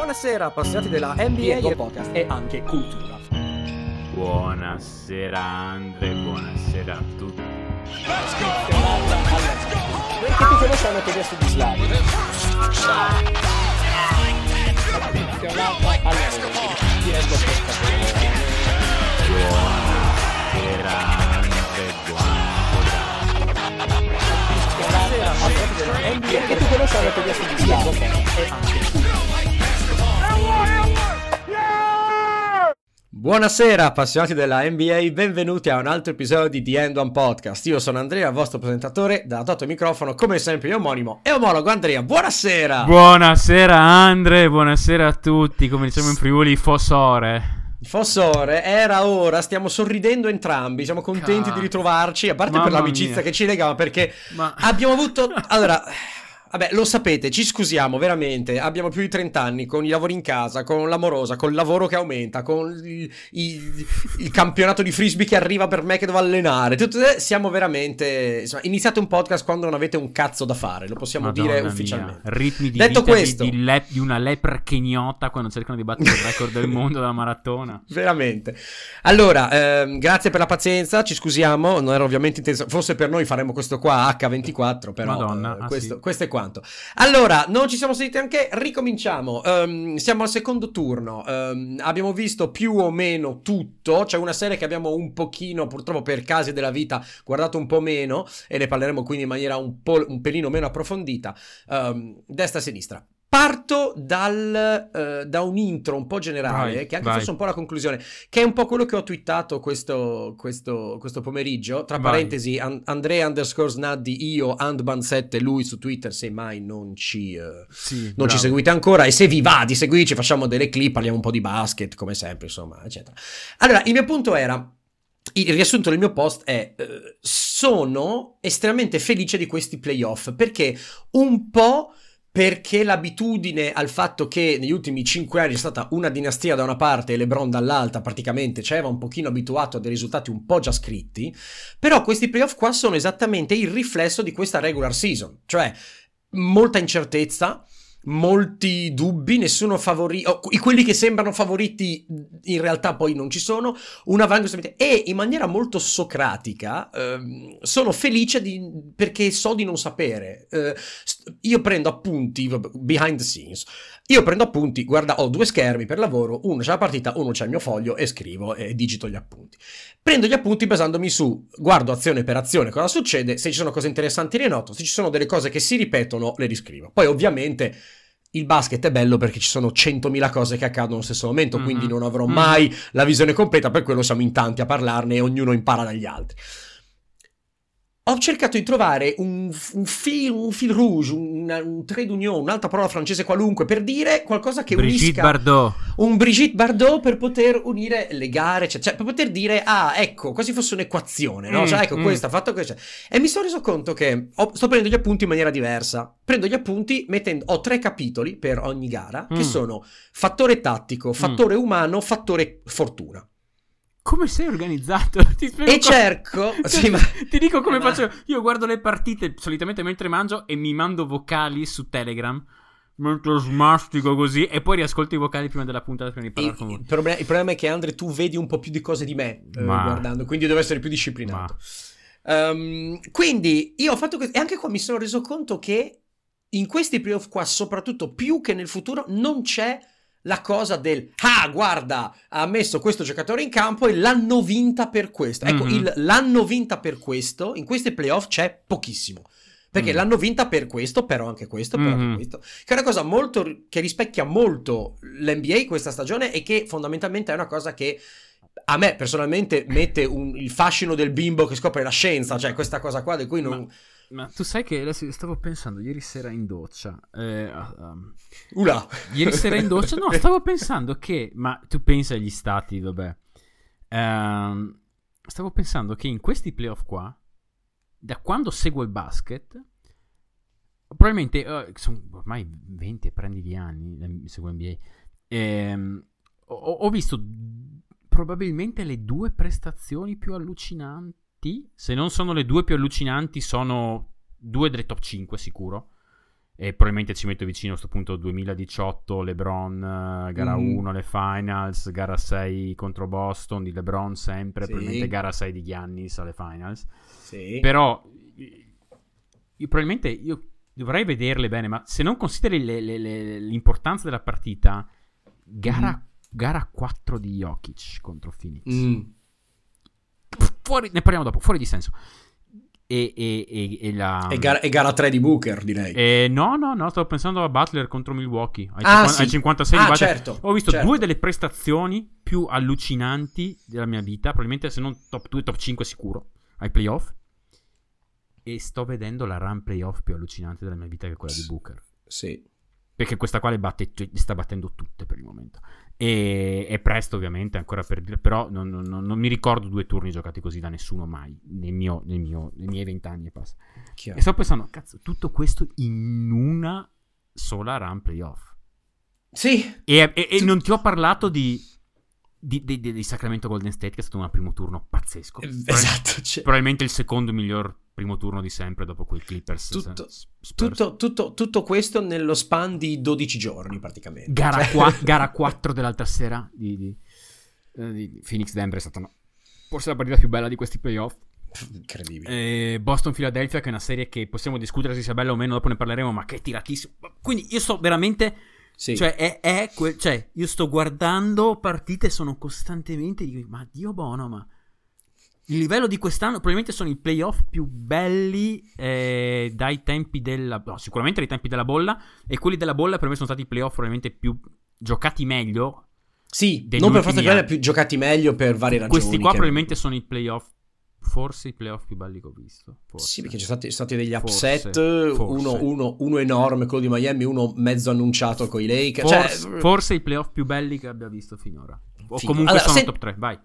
Buonasera appassionati della NBA e podcast e anche cultura. Buonasera Andre, buonasera a tutti. Perché ti conosciamo che adesso di Slavio. Buonasera Andre, buonasera. Buonasera appassionati della NBA Perché ti conosciamo che adesso di e anche Buonasera appassionati della NBA, benvenuti a un altro episodio di The End One Podcast. Io sono Andrea, vostro presentatore, da dato il microfono, come sempre, io omonimo e omologo Andrea. Buonasera! Buonasera Andre, buonasera a tutti, come diciamo in Friuli, Fosore. Fossore, era ora, stiamo sorridendo entrambi, siamo contenti Cazzo. di ritrovarci, a parte Mamma per l'amicizia mia. che ci legava, perché Ma abbiamo avuto... Allora... Vabbè, lo sapete, ci scusiamo veramente. Abbiamo più di 30 anni con i lavori in casa, con l'amorosa, con il lavoro che aumenta, con il, il- il campionato di frisbee che arriva per me che devo allenare. Tutto, siamo veramente. Insomma, iniziate un podcast quando non avete un cazzo da fare, lo possiamo Madonna dire mia, ufficialmente. Ritmi di Detto vita di- questo- di, le- di una lepre kenyota quando cercano di battere il record del mondo della maratona. Veramente. Allora, ehm, grazie per la pazienza, ci scusiamo, non era ovviamente intenso, forse per noi faremo questo qua H24, però Madonna, eh, ah, questo, sì. questo è quanto. Allora, non ci siamo sentiti anche, ricominciamo, Ehm, siamo al secondo turno, Ehm, abbiamo visto più o meno tutto, c'è una serie che abbiamo un pochino, purtroppo per casi della vita, guardato un po' meno, e ne parleremo quindi in maniera un, po', un pelino meno approfondita, Ehm, destra-sinistra. Parto dal, eh, da un intro un po' generale, Vai, che anche vai. forse un po' la conclusione, che è un po' quello che ho twittato questo, questo, questo pomeriggio. Tra Vai. parentesi, An- Andrea underscore Snaddi, io, Handban7, lui su Twitter, se mai non ci, eh, Sì, non ci seguite ancora. E se vi va di seguirci, facciamo delle clip, parliamo un po' di basket, come sempre, insomma, eccetera. Allora, il mio punto era. Il riassunto del mio post è: eh, sono estremamente felice di questi playoff perché un po' perché l'abitudine al fatto che negli ultimi cinque anni c'è stata una dinastia da una parte e LeBron dall'altra, praticamente ci aveva un pochino abituato a dei risultati un po' già scritti. Però questi playoff qua sono esattamente il riflesso di questa regular season, cioè molta incertezza, molti dubbi, nessuno favorito, quelli che sembrano favoriti in realtà poi non ci sono, una avanguardia e in maniera molto socratica ehm, sono felice di, perché so di non sapere. Eh, io prendo appunti behind the scenes. Io prendo appunti, guarda, ho due schermi per lavoro, uno c'è la partita, uno c'è il mio foglio e scrivo e digito gli appunti. Prendo gli appunti basandomi su, guardo azione per azione cosa succede, se ci sono cose interessanti le noto, se ci sono delle cose che si ripetono le riscrivo. Poi ovviamente il basket è bello perché ci sono 100.000 cose che accadono allo stesso momento, Mhm. quindi non avrò Mhm. mai la visione completa, per quello siamo in tanti a parlarne e ognuno impara dagli altri. Ho cercato di trovare un, un fil, un fil rouge, un, un trait d'union, un'altra parola francese qualunque, per dire qualcosa che Brigitte unisca Bardot. un Brigitte Bardot per poter unire le gare, cioè, cioè, per poter dire, ah, ecco, quasi fosse un'equazione, no? Mm, Cioè, ecco, mm. questo ha fatto questo. E mi sono reso conto che ho- sto prendendo gli appunti in maniera diversa. Prendo gli appunti mettendo, ho tre capitoli per ogni gara, che Mm. sono fattore tattico, fattore umano, fattore fortuna. Come sei organizzato? Ti spiego E co- cerco, sì, ma... Ti dico come Eh, ma- faccio. Io guardo le partite solitamente mentre mangio e mi mando vocali su Telegram. Mentre smastico così. E poi riascolto i vocali prima della puntata prima di parlare con Il, voi. il problema, il problema è che Andre tu vedi un po' più di cose di me eh, Ma- guardando, quindi devo essere più disciplinato. Ehm, quindi io ho fatto questo e anche qua mi sono reso conto che in questi playoff qua, soprattutto più che nel futuro, non c'è la cosa del ah, guarda, ha messo questo giocatore in campo e l'hanno vinta per questo. Ecco, Mhm. il l'hanno vinta per questo in questi playoff c'è pochissimo. Perché Mm. l'hanno vinta per questo, però anche questo, però Mhm. anche questo. Che è una cosa molto che rispecchia molto l'NBA questa stagione e che fondamentalmente è una cosa che a me personalmente mette un- il fascino del bimbo che scopre la scienza, cioè questa cosa qua di cui non... Ma tu sai che adesso stavo pensando ieri sera in doccia. eh, um, Ula! ieri sera in doccia. No, stavo pensando che. Ma tu pensi agli stati, vabbè. Ehm, stavo pensando che in questi playoff qua, da quando seguo il basket, probabilmente eh, sono ormai 20 e prendi di anni, seguo NBA. ehm, ho, ho visto probabilmente le due prestazioni più allucinanti. Se non sono le due più allucinanti, sono due delle top 5 sicuro. e probabilmente ci metto vicino a questo punto 2018 LeBron eh, gara mm. 1 le finals gara 6 contro Boston di LeBron sempre sì. probabilmente gara 6 di Giannis alle finals sì. però io probabilmente io dovrei vederle bene ma se non consideri le, le, le, l'importanza della partita gara, mm. gara 4 di Jokic contro Phoenix mm. Fuori, ne parliamo dopo fuori di senso e, e, e, e, la... e, gara, gara 3 di Booker, direi. Eh, no, no, no, stavo pensando a Butler contro Milwaukee. Ai, ah, 50, sì. ai 56 ah, di Butler. Certo, Ho visto certo. due delle prestazioni più allucinanti della mia vita, probabilmente se non top 2, top 5 sicuro, ai playoff. E sto vedendo la run playoff più allucinante della mia vita che è quella di Booker. Sì. Perché questa qua le, batte, le sta battendo tutte per il momento. E è presto ovviamente ancora per dire, però non, non, non, mi ricordo due turni giocati così da nessuno mai, nel mio, nel mio, nei miei vent'anni e passa. Chiaro. E sto pensando, cazzo, tutto questo in una sola run playoff. Sì. E, e, e non ti ho parlato di, di, di, di, Sacramento Golden State, che è stato un primo turno pazzesco. Esatto. Cioè... Probabilmente il secondo miglior primo turno di sempre dopo quei Clippers. Tutto, tutto, tutto, tutto, questo nello span di 12 giorni praticamente. Gara, cioè... qua, gara 4 dell'altra sera di, di, eh, di Phoenix Denver è stata una, forse la partita più bella di questi playoff. Incredibile. Eh, Boston Philadelphia che è una serie che possiamo discutere se sia bella o meno, dopo ne parleremo, ma che è tiratissimo. Quindi io sto veramente... Sì. Cioè, è, è que- cioè, io sto guardando partite sono costantemente... Dico, ma Dio buono, ma il livello di quest'anno probabilmente sono i playoff più belli eh, dai tempi della... No, sicuramente dai tempi della bolla e quelli della bolla per me sono stati i playoff probabilmente più giocati meglio. Sì, non per forza di più giocati meglio per varie ragioni. Questi qua probabilmente sono i playoff Forse i playoff più belli che ho visto. Forse. Sì, perché ci sono stati, stati, degli upset, forse, uno, Uno, uno, enorme, quello di Miami, uno mezzo annunciato con i Lakers. Forse, cioè... forse i playoff più belli che abbia visto finora. O Figo. comunque allora, sono se... top 3, vai.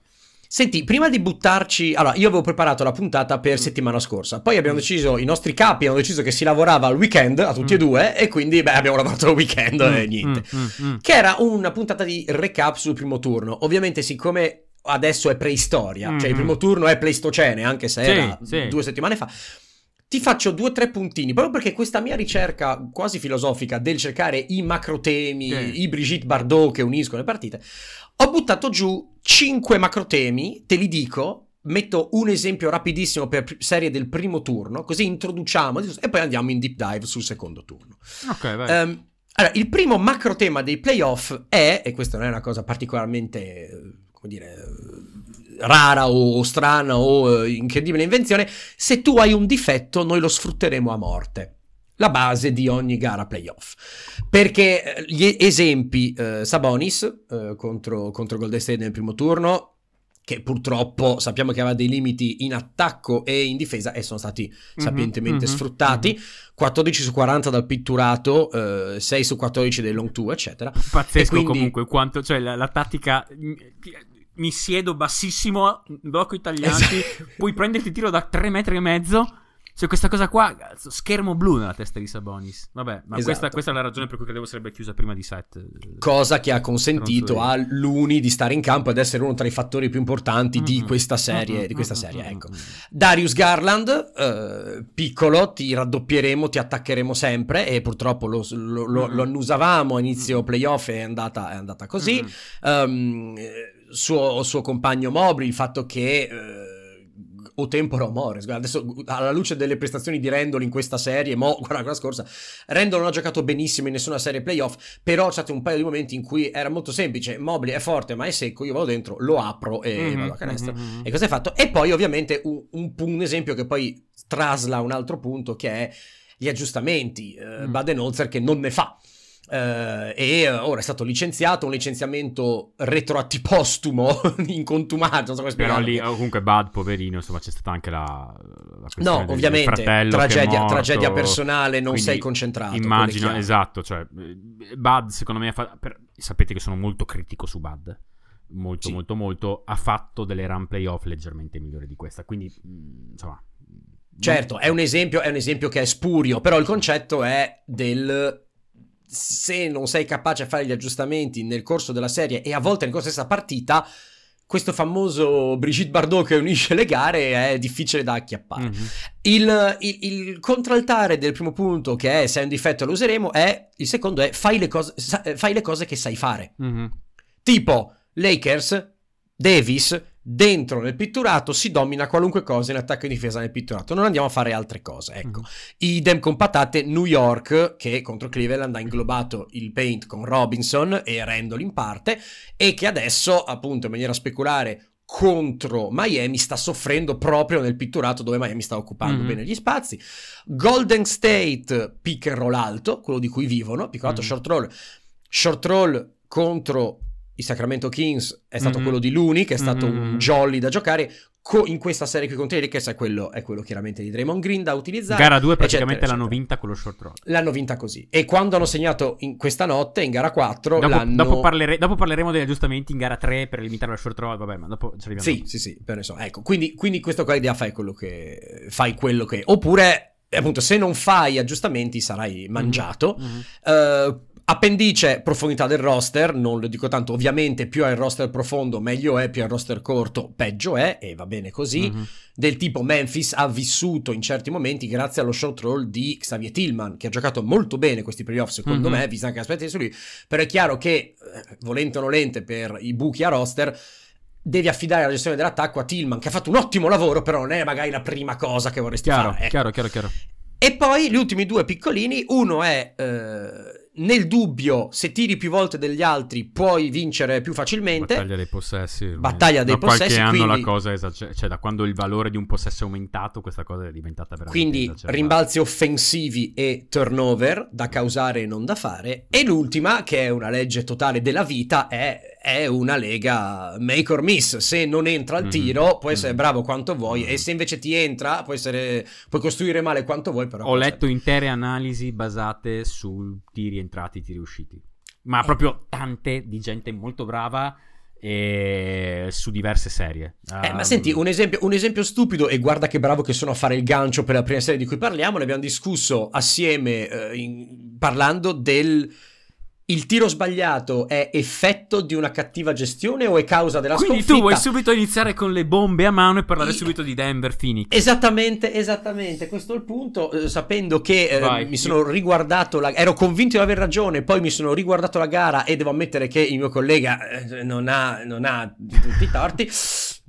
Senti, prima di buttarci... Allora, io avevo preparato la puntata per mm. settimana scorsa, poi abbiamo mm. deciso, i nostri capi hanno deciso che si lavorava al weekend, a tutti mm. e due, e quindi, beh, abbiamo lavorato al weekend mm. e niente. Mm, mm, che era una puntata di recap sul primo turno. Ovviamente, siccome adesso è preistoria, cioè il primo turno è pleistocene, anche se sì, era sì. due settimane fa ti faccio due o tre puntini, proprio perché questa mia ricerca quasi filosofica del cercare i macro temi, sì. i Brigitte Bardot che uniscono le partite, ho buttato giù cinque macro temi, te li dico, metto un esempio rapidissimo per serie del primo turno, così introduciamo e poi andiamo in deep dive sul secondo turno. Ok, vai. Um, allora, il primo macro tema dei playoff è, e questa non è una cosa particolarmente, come dire rara o, strana o eh, incredibile invenzione, se tu hai un difetto noi lo sfrutteremo a morte. La base di ogni gara playoff. Perché eh, gli esempi, eh, Sabonis eh, contro, contro Golden State nel primo turno, che purtroppo sappiamo che aveva dei limiti in attacco e in difesa e sono stati mm-hmm, sapientemente mm-hmm, sfruttati. Mm-hmm. 14 su 40 dal pitturato, eh, 6 su 14 dei long two, eccetera. Pazzesco quindi... comunque, quanto, cioè la, la tattica mi siedo bassissimo, blocco i taglianti, esatto. puoi prenderti tiro da 3 metri e mezzo. Cioè, questa cosa qua, schermo blu nella testa di Sabonis. Vabbè, ma esatto. questa, questa, è la ragione per cui credevo sarebbe chiusa prima di set. Cosa che ha consentito a Luni di stare in campo ed essere uno tra i fattori più importanti mm-hmm. di questa serie. Mm-hmm. Di questa serie mm-hmm. ecco. Darius Garland, eh, piccolo, ti raddoppieremo, ti attaccheremo sempre. E purtroppo lo, lo, lo, lo annusavamo a inizio playoff e è andata, è andata così. Um, suo, suo compagno Mobri, il fatto che... Eh, o tempora o mores. Adesso, alla luce delle prestazioni di Randall in questa serie, mo, guarda quella scorsa, Randall non ha giocato benissimo in nessuna serie playoff, però c'è stato un paio di momenti in cui era molto semplice. Mobley è forte, ma è secco. Io vado dentro, lo apro e mm-hmm, vado a canestro. Mm-hmm. E cosa hai fatto? E poi, ovviamente, un, un, un, esempio che poi trasla un altro punto che è gli aggiustamenti. Uh, mm. Baden-Holzer che non ne fa. Uh, e ora è stato licenziato, un licenziamento retroattipostumo in contumaggio. Non so Però lì comunque Bud, poverino, insomma, c'è stata anche la. la no, del, ovviamente, del tragedia, morto, tragedia, personale, non sei concentrato. Immagino, esatto. Cioè, Bud, secondo me, fa... per... sapete che sono molto critico su Bud. Molto, sì. molto, molto. Ha fatto delle run playoff leggermente migliori di questa. Quindi, insomma. Certo, è un, esempio, è un esempio che è spurio, però il concetto è del se non sei capace a fare gli aggiustamenti nel corso della serie e a volte nel corso della stessa partita, questo famoso Brigitte Bardot che unisce le gare è difficile da acchiappare. Mhm. Il, il- il contraltare del primo punto, che è se è un difetto lo useremo, è il secondo è fai le cose, fai le cose che sai fare. Mhm. Tipo Lakers, Davis, dentro nel pitturato si domina qualunque cosa in attacco e difesa nel pitturato. Non andiamo a fare altre cose. Ecco. Mhm. Idem con patate New York, che contro Cleveland ha inglobato il paint con Robinson e Randall in parte, e che adesso, appunto, in maniera speculare contro Miami sta soffrendo proprio nel pitturato dove Miami sta occupando Mhm. bene gli spazi. Golden State pick and roll alto, quello di cui vivono, piccolato Mhm. short roll. Short roll contro i Sacramento Kings è stato Mhm. quello di Looney, che è stato Mhm. un jolly da giocare. Co- in questa serie qui contro i Lakers è quello, è quello chiaramente di Draymond Green da utilizzare. Gara 2 eccetera, praticamente l'hanno eccetera. vinta con lo short roll. L'hanno vinta così. E quando hanno segnato in questa notte, in gara 4, Dopo, l'hanno... dopo parlere- dopo parleremo degli aggiustamenti in gara 3 per limitare la short roll. Vabbè, ma dopo ci arriviamo. Sì, sì, sì, però insomma, ecco, quindi, quindi questo qua l'idea fai quello che... Fai quello che... Oppure, appunto, se non fai aggiustamenti sarai mangiato. Mhm. Eh, appendice, profondità del roster, non lo dico tanto, ovviamente più hai il roster profondo meglio è, più hai il roster corto peggio è, e va bene così. Mhm. Del tipo Memphis ha vissuto in certi momenti grazie allo short roll di Xavier Tillman, che ha giocato molto bene questi playoff secondo Mhm. me, visto anche l'aspetti su lui, però è chiaro che, eh, volente o nolente, per i buchi a roster... Devi affidare la gestione dell'attacco a Tillman, che ha fatto un ottimo lavoro, però non è magari la prima cosa che vorresti Chiaro, fare. chiaro, chiaro, chiaro. E poi gli ultimi due piccolini, uno è eh, nel dubbio, se tiri più volte degli altri puoi vincere più facilmente. Battaglia dei possessi. Battaglia dei da qualche possessi, anno quindi- la cosa è esager- cioè da quando il valore di un possesso è aumentato, questa cosa è diventata veramente Quindi esagerata. rimbalzi offensivi e turnover da causare e non da fare. E l'ultima, che è una legge totale della vita, è, è una lega make or miss. Se non entra al Mhm. tiro, puoi essere Mhm. bravo quanto vuoi, Mhm. e se invece ti entra, puoi, essere, puoi costruire male quanto vuoi. Però Ho letto intere analisi basate su tiri entrati, tiri usciti. Ma proprio tante di gente molto brava e su diverse serie. Eh, ma Um, senti, un esempio, un esempio stupido, e guarda che bravo che sono a fare il gancio per la prima serie di cui parliamo, ne abbiamo discusso assieme eh, in- parlando del... Il tiro sbagliato è effetto di una cattiva gestione o è causa della Quindi sconfitta? tu vuoi subito iniziare con le bombe a mano e parlare I- subito di Denver Phoenix. Esattamente, esattamente, questo è il punto, eh, sapendo che eh, mi sono riguardato, la... ero convinto di aver ragione, poi mi sono riguardato la gara e devo ammettere che il mio collega eh, non, ha, non ha tutti i torti,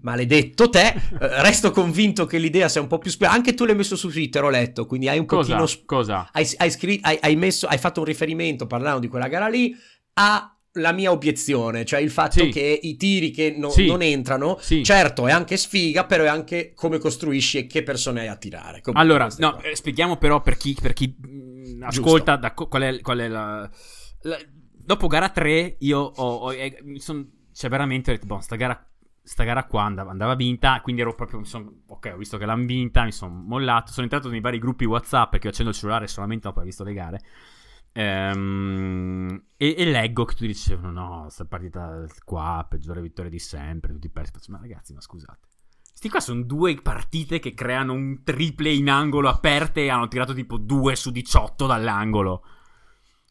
maledetto te, eh, resto convinto che l'idea sia un po' più spiegata, anche tu l'hai messo su Twitter, ho letto, quindi hai un Cosa? pochino... sp- Cosa? hai, hai scri- hai- hai messo, hai fatto un riferimento parlando di quella gara lì a la mia obiezione, cioè il fatto Sì. che i tiri che no- Sì. non entrano, Sì. certo è anche sfiga, però è anche come costruisci e che persone hai a tirare. Comunque, Allora, no, eh, spieghiamo però per chi, per chi mh, ascolta da qual, è, qual è la, la- Dopo gara 3 io ho... ho- eh, mi son- cioè veramente ho detto, boh, sta gara, sta gara qua andava, andava vinta, quindi ero proprio... son- ok, ho visto che l'hanno vinta, mi sono mollato, sono entrato nei vari gruppi WhatsApp perché accendo il cellulare solamente dopo aver visto le gare. Ehm, e, e leggo che tutti dicevano no, sta partita qua, peggiore vittoria di sempre, tutti persi. Ma ragazzi, ma scusate. Sti qua sono due partite che creano un triple in angolo aperte e hanno tirato tipo 2 su 18 dall'angolo.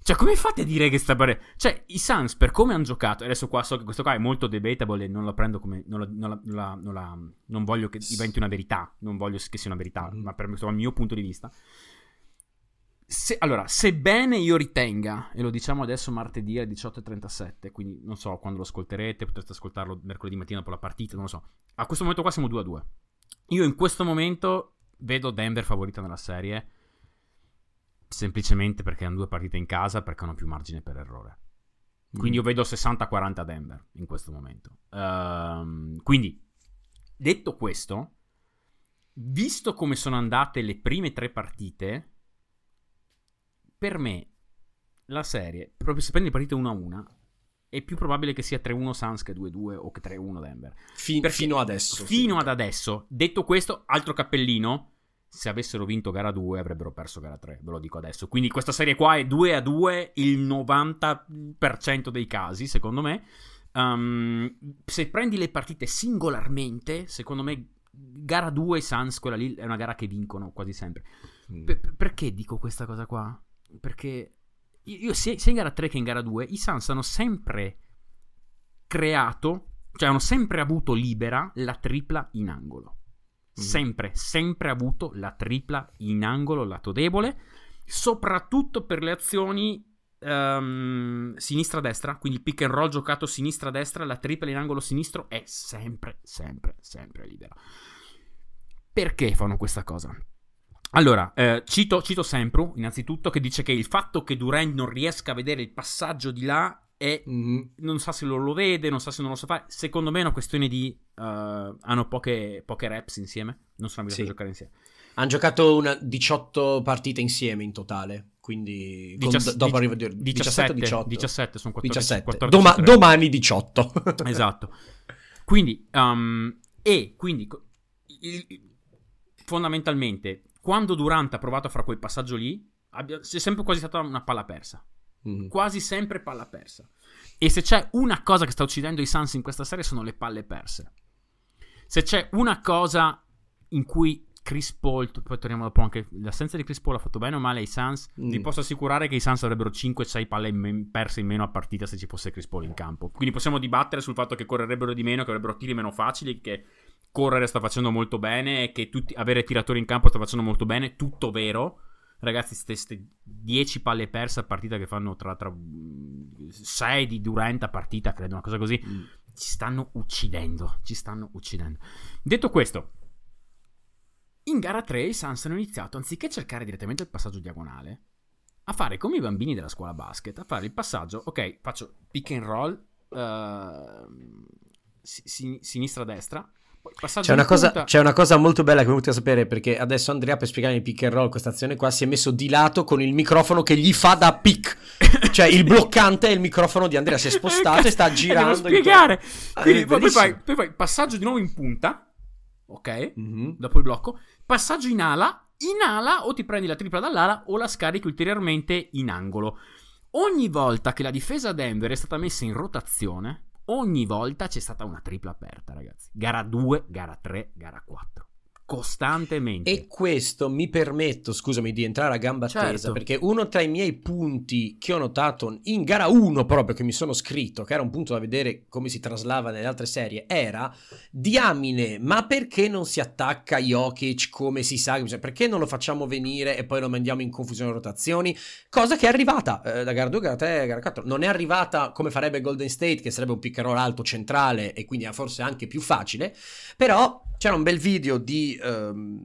Cioè, come fate a dire che sta partita... Cioè, i Suns, per come hanno giocato... Adesso qua so che questo qua è molto debatable e non lo prendo come... Non, la- non la- non la- non voglio che diventi una verità. Non voglio che sia una verità, Mhm. ma per questo il mio punto di vista. Se- allora, sebbene io ritenga, e lo diciamo adesso martedì alle 18.37, quindi non so quando lo ascolterete, potreste ascoltarlo mercoledì mattina dopo la partita, non lo so. A questo momento qua siamo 2 a 2. Io in questo momento vedo Denver favorita nella serie, semplicemente perché hanno due partite in casa, perché hanno più margine per errore. Quindi io vedo 60-40 Denver in questo momento. Ehm, quindi, detto questo, visto come sono andate le prime tre partite, per me la serie, proprio se prendi le partite una a una, è più probabile che sia 3-1 Suns che 2-2 o che 3-1 Denver. Fin- fino adesso. Fino ad adesso, detto questo, altro cappellino. Se avessero vinto gara 2 avrebbero perso gara 3, ve lo dico adesso. Quindi questa serie qua è 2 a 2 il 90% dei casi, secondo me. Um, se prendi le partite singolarmente, secondo me gara 2 Suns, quella lì è una gara che vincono quasi sempre. Per- per- perché dico questa cosa qua? Perché io, sia, sia in gara 3 che in gara 2 i Suns hanno sempre creato Cioè hanno sempre avuto libera la tripla in angolo. Mm. Sempre, sempre avuto la tripla in angolo, lato debole, soprattutto per le azioni ehm, sinistra-destra, quindi pick and roll giocato sinistra-destra, la tripla in angolo sinistro è sempre, sempre, sempre libera. Perché fanno questa cosa? Allora, eh, cito, cito Sempru, innanzitutto, che dice che il fatto che Durant non riesca a vedere il passaggio di là è Mhm. non sa se lo, lo vede, non sa se non lo sa fare. Secondo me è una questione di. eh, hanno poche, poche reps insieme. Non sono abituati Sì. a giocare insieme. Hanno giocato una 18 partite insieme in totale, quindi con- Diciass- dopo arriva a dire 17, 17-18. 17 sono 14, 17. 14 Doma- domani 18. Esatto. Quindi, um, e quindi, il- fondamentalmente, quando Durant ha provato a fare quel passaggio lì, abbia- c'è sempre quasi stata una palla persa. Mhm. Quasi sempre palla persa. E se c'è una cosa che sta uccidendo i Suns in questa serie sono le palle perse. Se c'è una cosa in cui Chris Paul, poi torniamo dopo anche l'assenza di Chris Paul ha fatto bene o male ai Suns, Mm. vi posso assicurare che i Suns avrebbero 5-6 palle in me- perse in meno a partita se ci fosse Chris Paul in campo. Quindi possiamo dibattere sul fatto che correrebbero di meno, che avrebbero tiri meno facili, che correre sta facendo molto bene, che tutti- avere tiratori in campo sta facendo molto bene, tutto vero. Ragazzi, queste 10 palle perse a partita che fanno tra, 6 di Durant a partita, credo, una cosa così, Mm. ci stanno uccidendo. Ci stanno uccidendo. Detto questo, in gara 3 i Suns hanno iniziato, anziché cercare direttamente il passaggio diagonale, a fare come i bambini della scuola basket, a fare il passaggio, ok, faccio pick and roll, si- si- sinistra-destra, C'è una, cosa, c'è una cosa molto bella che mi venuta a sapere perché adesso Andrea per spiegare il pick and roll questa azione qua si è messo di lato con il microfono che gli fa da pick cioè il bloccante è il microfono di Andrea si è spostato e sta Eh, devo girando spiegare. Ah, Quindi poi, fai, poi fai passaggio di nuovo in punta, ok? Mhm. Dopo il blocco, passaggio in ala. In ala o ti prendi la tripla dall'ala o la scarichi ulteriormente in angolo. Ogni volta che la difesa Denver è stata messa in rotazione, ogni volta c'è stata una tripla aperta, ragazzi. Gara 2, gara 3, gara 4. Costantemente. E questo mi permetto, scusami, di entrare a gamba Certo. tesa, perché uno tra i miei punti che ho notato in gara 1 proprio, che mi sono scritto, che era un punto da vedere come si traslava nelle altre serie, era diamine, ma perché non si attacca Jokic come si sa, cioè, perché non lo facciamo venire e poi lo mandiamo in confusione rotazioni? Cosa che è arrivata eh, da gara 2, gara 3, gara 4. Non è arrivata come farebbe Golden State, che sarebbe un pick and roll alto centrale e quindi forse anche più facile, però c'era un bel video di ehm,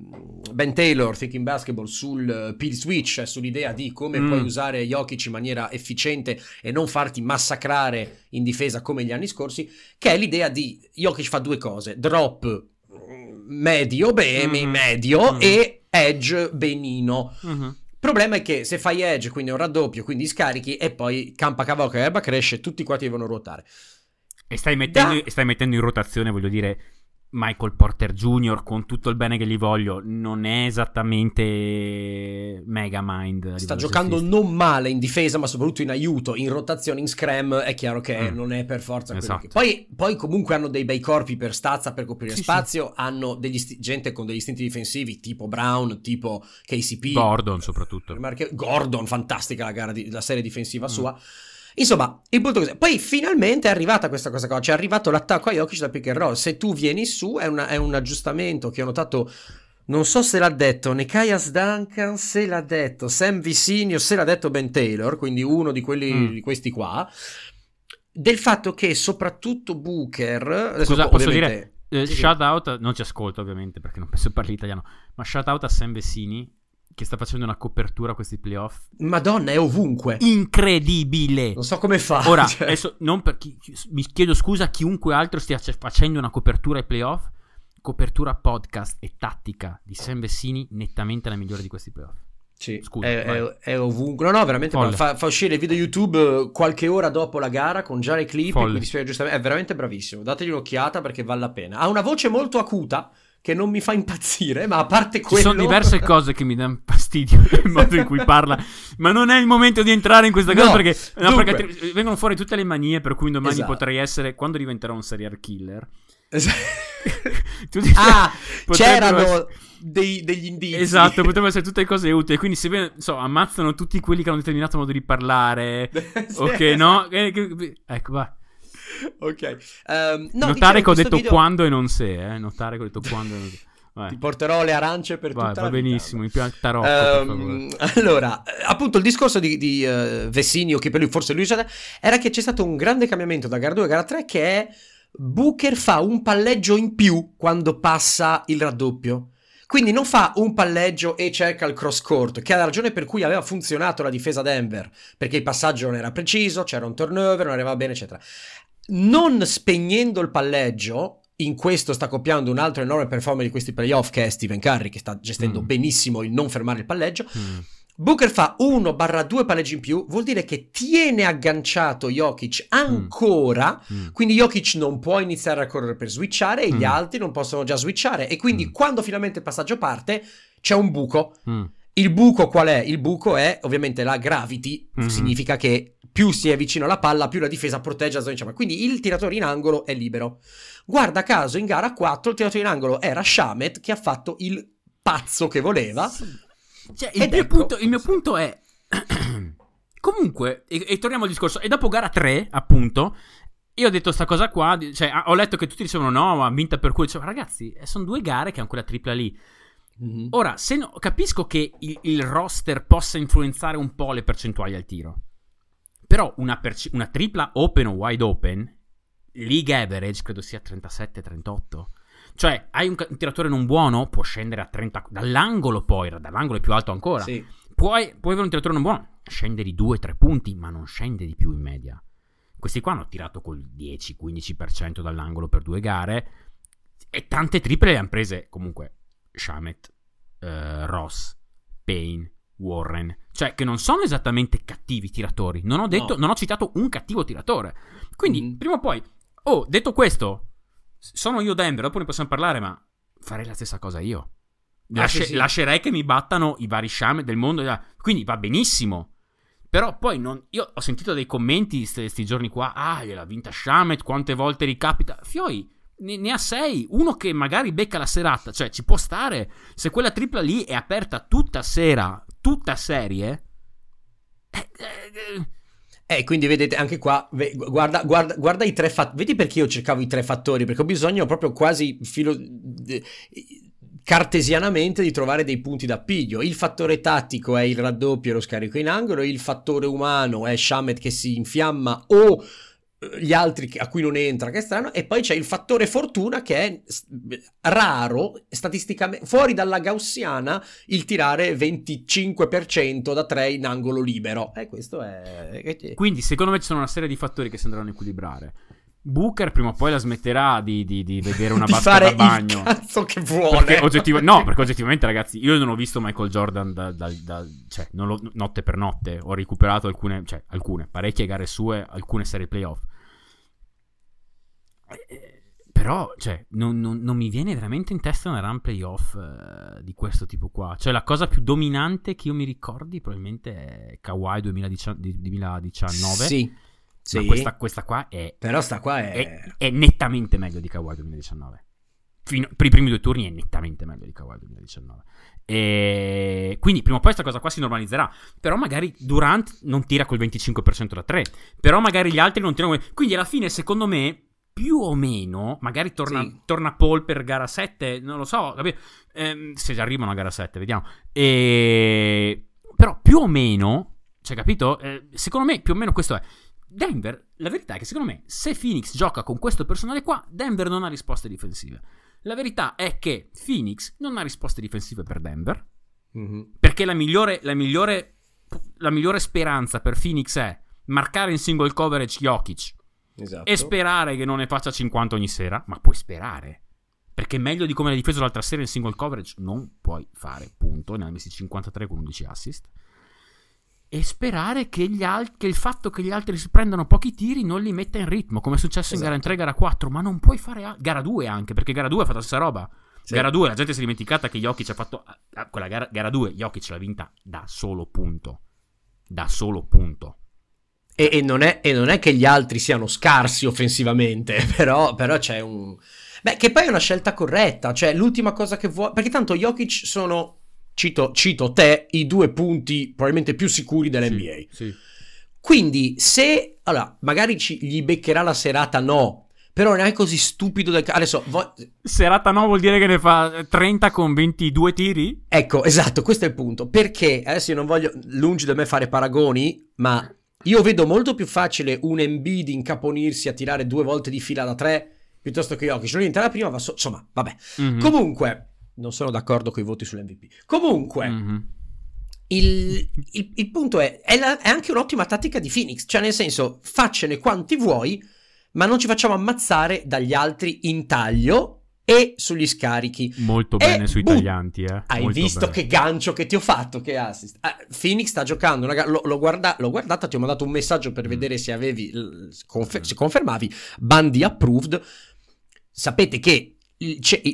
Ben Taylor, Thinking Basketball, sul eh, peel switch, cioè sull'idea di come Mm. puoi usare Jokic in maniera efficiente e non farti massacrare in difesa come gli anni scorsi, che è l'idea di Jokic fa due cose, drop mm, medio, bene, Mhm. medio, Mhm. e edge benino. Mhm. Il problema è che se fai edge, quindi è un raddoppio, quindi scarichi e poi campa cavallo che erba cresce, tutti quanti devono ruotare. E stai mettendo, Da- e stai mettendo in rotazione, voglio dire, Michael Porter Jr., con tutto il bene che gli voglio, non è esattamente mega mind. a Sta giocando cestistico. non male in difesa, ma soprattutto in aiuto, in rotazione, in scram. È chiaro che Mm. non è per forza quello Esatto. che. Poi, poi comunque hanno dei bei corpi per stazza, per coprire Sì, spazio. Hanno degli sti- gente con degli istinti difensivi, tipo Brown, tipo KCP. Gordon, soprattutto. Gordon, fantastica la, gara di- la serie difensiva Mm. sua. Insomma, il punto è così. Poi finalmente è arrivata questa cosa qua. Cioè è arrivato l'attacco a Jokic da pick and roll. Se tu vieni su, è, una- è un aggiustamento che ho notato. Non so se l'ha detto Nekias Duncan, se l'ha detto Sam Vicinio, se l'ha detto Ben Taylor, quindi uno di quelli Mm. di questi qua. Del fatto che soprattutto Booker. Scusa, posso dire, eh, Sì, shout out, non ci ascolta ovviamente perché non penso parli italiano, ma shout out a Sam Vecini che sta facendo una copertura a questi playoff Madonna, è ovunque. incredibile. Non so come fa. Ora, cioè. adesso non per chi- mi chiedo scusa a chiunque altro stia facendo una copertura ai playoff, copertura podcast e tattica di Sam Vecini nettamente la migliore di questi playoff. Sì, Scusa, è, è- è ovunque. No, no, veramente fa, fa uscire il video YouTube eh, qualche ora dopo la gara con già le clip. È veramente bravissimo. Dategli un'occhiata perché vale la pena. Ha una voce molto acuta che non mi fa impazzire, ma a parte Ci quello. sono diverse cose che mi danno fastidio nel modo in cui parla, ma non è il momento di entrare in questa cosa No, perché, no, dunque. perché vengono fuori tutte le manie per cui domani Esatto. potrei essere, quando diventerò un serial killer, tutti- ah, c'erano essere- dei- degli indizi. Esatto, potrebbero essere tutte cose utili. Quindi, se ben- so, ammazzano tutti quelli che hanno un determinato modo di parlare, Sì. ok, no? Eh, Ecco, va. ok. Um, no, Notare che ho detto video... quando e non se, eh? Notare che ho detto quando e non se. Vai. Ti porterò le arance per Vai, tutta va benissimo, vita. in tarocco, um, Allora, appunto il discorso di, di uh, Vessinio, che per lui forse lui era che c'è stato un grande cambiamento da gara 2 a gara 3 che è Booker fa un palleggio in più quando passa il raddoppio. Quindi non fa un palleggio e cerca il cross court, che è la ragione per cui aveva funzionato la difesa Denver, perché il passaggio non era preciso, c'era un turnover, non arrivava bene, eccetera. Non spegnendo il palleggio, in questo sta copiando un altro enorme performer di questi playoff che è Steven Curry, che sta gestendo mm. benissimo il non fermare il palleggio. Mm. Booker fa 1-2 palleggi in più, vuol dire che tiene agganciato Jokic ancora, mm. mm. quindi Jokic non può iniziare a correre per switchare e mm. gli altri non possono già switchare e quindi mm. quando finalmente il passaggio parte c'è un buco. Il buco qual è? Il buco è ovviamente la gravity, mm-hmm. significa che più si è vicino alla palla, più la difesa protegge la zona diciamo. Quindi il tiratore in angolo è libero. Guarda caso, in gara 4 il tiratore in angolo era Shamet che ha fatto il pazzo che voleva. Cioè, il, mio ecco, punto, il, mio punto, è... Comunque, e, e, torniamo al discorso, e dopo gara 3, appunto, io ho detto sta cosa qua, cioè, ho letto che tutti dicevano no, ma vinta per cui, cioè, ragazzi, eh, sono due gare che hanno quella tripla lì. Mm-hmm. Ora, se no, capisco che il, il, roster possa influenzare un po' le percentuali al tiro. Però una, perce- una tripla open o wide open, league average credo sia 37-38. Cioè, hai un, un, tiratore non buono, può scendere a 30. Dall'angolo poi, dall'angolo è più alto ancora. Sì. Puoi, puoi avere un tiratore non buono, scende di 2-3 punti, ma non scende di più in media. Questi qua hanno tirato col 10-15% dall'angolo per due gare. E tante triple le hanno prese comunque Shamet, uh, Ross, Payne, Warren. Cioè, che non sono esattamente cattivi tiratori. Non ho detto, no. non ho citato un cattivo tiratore. Quindi, mm. prima o poi. Oh, detto questo, sono io Denver, dopo ne possiamo parlare, ma farei la stessa cosa io. Ah, Lasce- sì, sì. Lascerei che mi battano i vari sciame del mondo. Quindi va benissimo. Però poi non, io ho sentito dei commenti questi giorni qua. Ah, gliel'ha vinta Shamet, quante volte ricapita. Fioi, ne, ne, ha sei. Uno che magari becca la serata. Cioè, ci può stare. Se quella tripla lì è aperta tutta sera, tutta serie. Eh, eh, eh eh, quindi vedete anche qua, guarda, guarda, guarda i tre fattori. Vedi perché io cercavo i tre fattori? Perché ho bisogno proprio quasi filo, cartesianamente di trovare dei punti d'appiglio. Il fattore tattico è il raddoppio e lo scarico in angolo, il fattore umano è Shamet che si infiamma o gli altri a cui non entra, che è strano, e poi c'è il fattore fortuna che è raro, statisticamente, fuori dalla gaussiana, il tirare 25% da 3 in angolo libero. E questo è... Quindi secondo me ci sono una serie di fattori che si andranno a equilibrare. Booker prima o poi la smetterà di, di, di vedere una vasca da bagno. Il cazzo che vuole. Perché oggettiv- no, perché oggettivamente, ragazzi, io non ho visto Michael Jordan da, da, da cioè, lo, notte per notte. Ho recuperato alcune, cioè, alcune, parecchie gare sue, alcune serie playoff. Eh, però, cioè, non, non, non, mi viene veramente in testa una run playoff uh, di questo tipo qua. Cioè, la cosa più dominante che io mi ricordi probabilmente è Kawhi 2019. Sì. Sì. Questa, questa, qua è. Però sta qua è... è, è nettamente meglio di Kawhi 2019. Fino, per i primi due turni è nettamente meglio di Kawhi 2019. E quindi prima o poi questa cosa qua si normalizzerà. Però magari Durant non tira col 25% da 3. Però magari gli altri non tirano. Quindi alla fine, secondo me, più o meno, magari torna, sì. torna Paul per gara 7, non lo so, eh, se arrivano a gara 7, vediamo. E... Però più o meno, cioè capito? Eh, secondo me più o meno questo è. Denver, la verità è che secondo me se Phoenix gioca con questo personale qua, Denver non ha risposte difensive. La verità è che Phoenix non ha risposte difensive per Denver, mm-hmm. perché la migliore, la, migliore, la migliore speranza per Phoenix è marcare in single coverage Jokic Esatto. E sperare che non ne faccia 50 ogni sera, ma puoi sperare. Perché meglio di come l'hai difeso l'altra sera in single coverage non puoi fare, punto. Ne hai messi 53 con 11 assist. E sperare che, al- che, il fatto che gli altri si prendano pochi tiri non li metta in ritmo, come è successo esatto. in gara 3 e gara 4. Ma non puoi fare a- gara 2 anche, perché gara 2 ha fatto la stessa roba. Sì. Gara 2 la gente si è dimenticata che Jokic ha fatto... Quella gara, gara 2 Jokic l'ha vinta da solo punto. Da solo punto. E, e, non è, e, non è, che gli altri siano scarsi offensivamente, però, però, c'è un... Beh, che poi è una scelta corretta, cioè l'ultima cosa che vuoi... Perché tanto Jokic sono, cito, cito te, i due punti probabilmente più sicuri dell'NBA. Sì, sì. Quindi se, allora, magari ci, gli beccherà la serata, no, però non è così stupido del... Adesso... Vo- serata no vuol dire che ne fa 30 con 22 tiri? Ecco, esatto, questo è il punto. Perché, adesso io non voglio, lungi da me fare paragoni, ma io vedo molto più facile un MB di incaponirsi a tirare due volte di fila da tre piuttosto che Jokic. Non entra la prima, ma so- insomma, vabbè. Mm-hmm. Comunque, non sono d'accordo con i voti sull'MVP. Comunque, mm-hmm. il, il, il, punto è, è, la, è, anche un'ottima tattica di Phoenix. Cioè, nel senso, faccene quanti vuoi, ma non ci facciamo ammazzare dagli altri in taglio e sugli scarichi. Molto e bene sui bu- taglianti, eh. Hai Molto visto bene. che gancio che ti ho fatto, che assist. Ah, Phoenix sta giocando, una, lo, l'ho, guarda, l'ho, guardata, ti ho mandato un messaggio per mm. vedere se avevi, confer- se confermavi, Bandi approved. Sapete che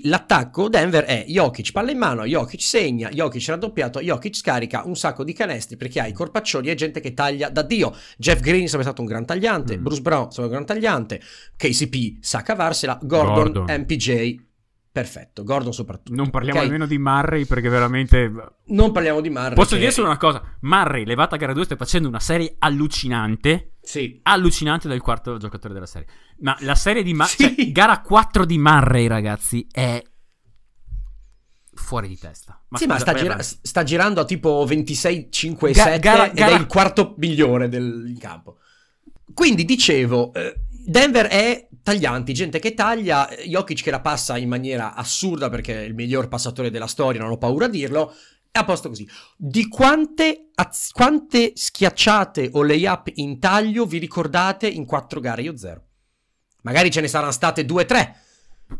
l'attacco Denver è Jokic palla in mano, Jokic segna, Jokic raddoppiato, Jokic scarica un sacco di canestri perché hai corpaccioni e gente che taglia da Dio. Jeff Green è stato un gran tagliante, mm. Bruce Brown è stato un gran tagliante, KCP sa cavarsela, Gordon, Gordon. MPJ Perfetto, Gordon soprattutto. Non parliamo okay. nemmeno di Murray perché veramente... Non parliamo di Murray. Posso che... dire solo una cosa, Murray, levata a gara 2, sta facendo una serie allucinante. Sì. Allucinante del quarto giocatore della serie. Ma la serie di Murray... Sì. Cioè, gara 4 di Murray, ragazzi, è fuori di testa. Ma sì, scusa, ma sta, gira- sta, girando a tipo 26, 5 e Ga- 7 gara, ed gara... è il quarto migliore del campo. Quindi dicevo, eh, Denver è taglianti, gente che taglia, Jokic che la passa in maniera assurda perché è il miglior passatore della storia, non ho paura a dirlo, è a posto così. Di quante, az- quante schiacciate o layup in taglio vi ricordate in quattro gare? Io zero. Magari ce ne saranno state due o tre,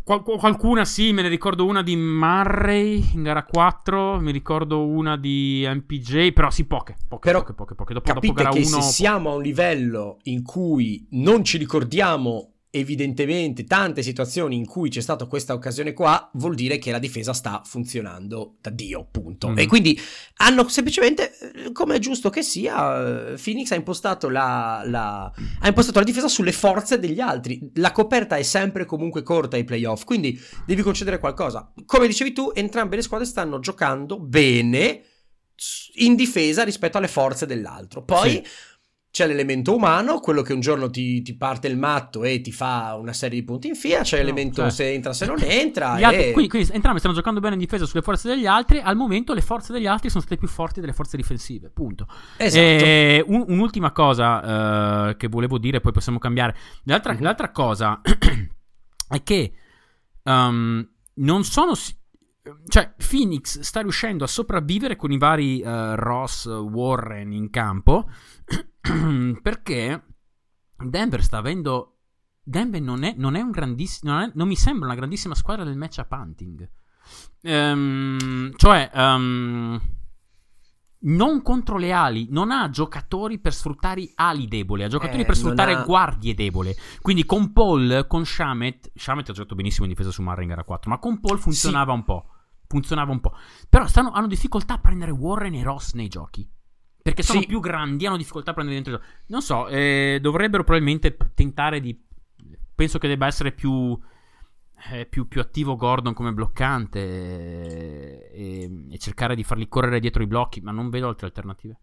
Qual- qualcuna sì, me ne ricordo una di Murray in gara 4, mi ricordo una di MPJ, però sì, poche, poche, però poche, poche, poche. Dopo, capite dopo che 1... se siamo a un livello in cui non ci ricordiamo evidentemente tante situazioni in cui c'è stata questa occasione qua, vuol dire che la difesa sta funzionando da Dio, punto. Mm. E quindi hanno semplicemente, eh, come è giusto che sia, eh, Phoenix ha impostato la, la, ha impostato la difesa sulle forze degli altri. La coperta è sempre comunque corta ai playoff, quindi devi concedere qualcosa. Come dicevi tu, entrambe le squadre stanno giocando bene in difesa rispetto alle forze dell'altro. Poi... Sì c'è l'elemento umano, quello che un giorno ti, ti, parte il matto e ti fa una serie di punti in fila, c'è l'elemento no, cioè, se entra, se non entra. Altri, quindi, quindi, entrambi stanno giocando bene in difesa sulle forze degli altri, al momento le forze degli altri sono state più forti delle forze difensive, punto. Esatto. E, un, un'ultima cosa uh, che volevo dire, poi possiamo cambiare. L'altra, uh-huh. l'altra cosa è che um, non sono... Cioè, Phoenix sta riuscendo a sopravvivere con i vari uh, Ross, Warren in campo perché Denver sta avendo. Denver non è, non è un grandissimo. Non, non, mi sembra una grandissima squadra del matchup hunting. Um, cioè, um, non contro le ali, non ha giocatori per sfruttare ali deboli, ha giocatori eh, per sfruttare ha... guardie debole. Quindi con Paul, con Shamet, Shamet ha giocato benissimo in difesa su Marra in gara 4, ma con Paul funzionava sì. un po'. Funzionava un po'. Però stanno, hanno difficoltà a prendere Warren e Ross nei giochi. Perché sono sì. più grandi, hanno difficoltà a prendere dentro il gioco. Non so, eh, dovrebbero probabilmente tentare di. Penso che debba essere più. Eh, più, più, attivo Gordon come bloccante e, e, cercare di farli correre dietro i blocchi, ma non vedo altre alternative.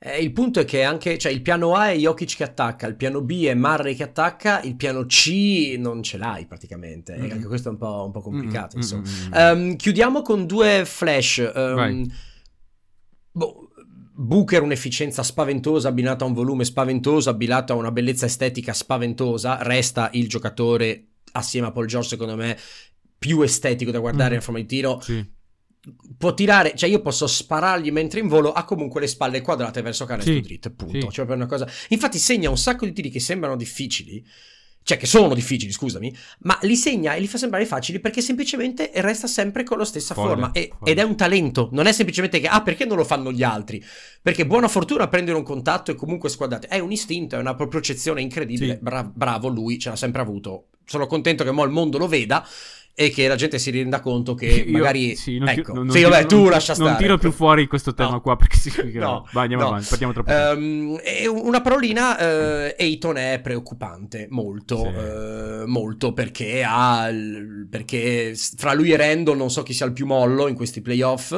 Eh, il punto è che anche cioè, il piano A è Jokic che attacca, il piano B è Murray che attacca, il piano C non ce l'hai praticamente. Mm-hmm. Anche questo è un po', un po complicato. Mm-hmm. Um, chiudiamo con due flash. Um, boh, Booker un'efficienza spaventosa abbinata a un volume spaventoso, abbinata a una bellezza estetica spaventosa, resta il giocatore assieme a Paul George secondo me più estetico da guardare mm. in forma di tiro. Sì. Può tirare, cioè io posso sparargli mentre in volo, ha comunque le spalle quadrate verso canestro sì. dritto, punto. Sì. Cioè per una cosa... Infatti segna un sacco di tiri che sembrano difficili, cioè che sono difficili, scusami, ma li segna e li fa sembrare facili perché semplicemente resta sempre con la stessa fuori, forma e, ed è un talento, non è semplicemente che ah perché non lo fanno gli altri? Perché buona fortuna prendere un contatto e comunque squadrate, è un istinto, è una propriezione incredibile, sì. Bra- bravo lui, ce l'ha sempre avuto. Sono contento che mo il mondo lo veda e che la gente si renda conto che Io, magari sì, non ecco, non, sì, vabbè, tu lascia stare. Non tiro più fuori questo tema no. qua perché si no, Vai, andiamo no. avanti, partiamo troppo. Um, una parolina, uh, Eiton è preoccupante, molto, sì. uh, molto perché ha perché fra lui e Randall non so chi sia il più mollo in questi playoff.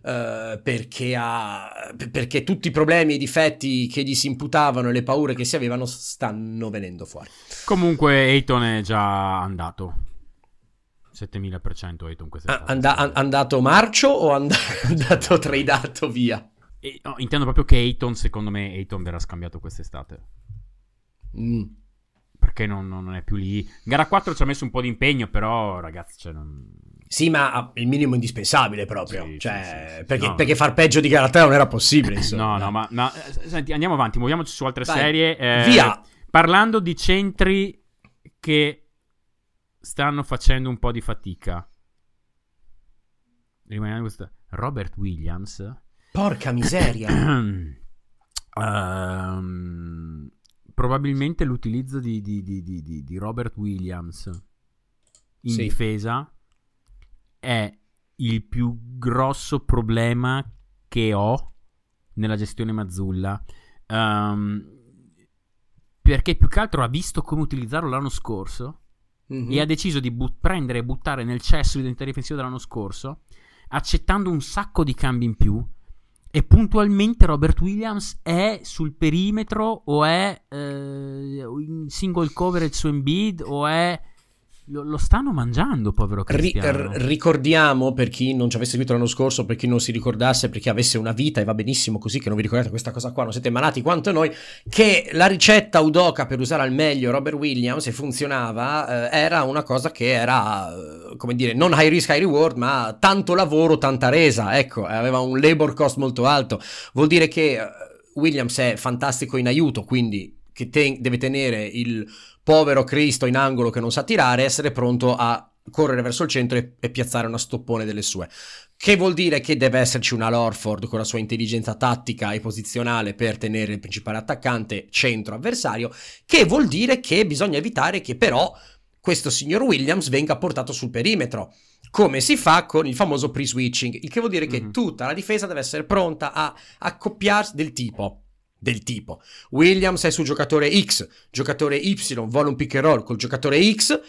Uh, perché, ha, perché tutti i problemi e i difetti che gli si imputavano e le paure che si avevano stanno venendo fuori. Comunque Ayton è già andato. 7000% Ayton quest'estate. Ah, and- andato marcio o and- andato tradato via? E, no, intendo proprio che Ayton, secondo me, Ayton verrà scambiato quest'estate. Mm. Perché non, non, è più lì. Gara 4 ci ha messo un po' di impegno, però, ragazzi, cioè, non... Sì, ma il minimo indispensabile proprio. Sì, cioè, sì, sì, perché, no, perché, far peggio di gara 3 non era possibile. No, no, ma, ma senti, andiamo avanti, muoviamoci su altre Vai. serie. Eh, Via! Parlando di centri che stanno facendo un po' di fatica. Rimaniamo questa. Robert Williams. Porca miseria. um, probabilmente l'utilizzo di, di, di, di, Robert Williams in sì. difesa è il più grosso problema che ho nella gestione Mazzulla. Um, perché più che altro ha visto come utilizzarlo l'anno scorso mm-hmm. e ha deciso di but- prendere e buttare nel cesso l'identità difensiva dell'anno scorso, accettando un sacco di cambi in più. E puntualmente Robert Williams è sul perimetro o è eh, in single coverage su Embiid o è lo, lo, stanno mangiando, povero Cristiano. R- ricordiamo, per chi non ci avesse seguito l'anno scorso, per chi non si ricordasse, per chi avesse una vita, e va benissimo così che non vi ricordate questa cosa qua, non siete malati quanto noi, che la ricetta Udoca per usare al meglio Robert Williams, e funzionava, eh, era una cosa che era, eh, come dire, non high risk, high reward, ma tanto lavoro, tanta resa, ecco, aveva un labor cost molto alto. Vuol dire che eh, Williams è fantastico in aiuto, quindi che te- deve tenere il povero Cristo in angolo che non sa tirare, essere pronto a correre verso il centro e, e piazzare una stoppone delle sue. Che vuol dire che deve esserci una Lorford con la sua intelligenza tattica e posizionale per tenere il principale attaccante centro avversario, che vuol dire che bisogna evitare che però questo signor Williams venga portato sul perimetro, come si fa con il famoso pre-switching, il che vuol dire mm-hmm. che tutta la difesa deve essere pronta a accoppiarsi del tipo del tipo Williams è sul giocatore X, giocatore Y vuole un pick and roll col giocatore X,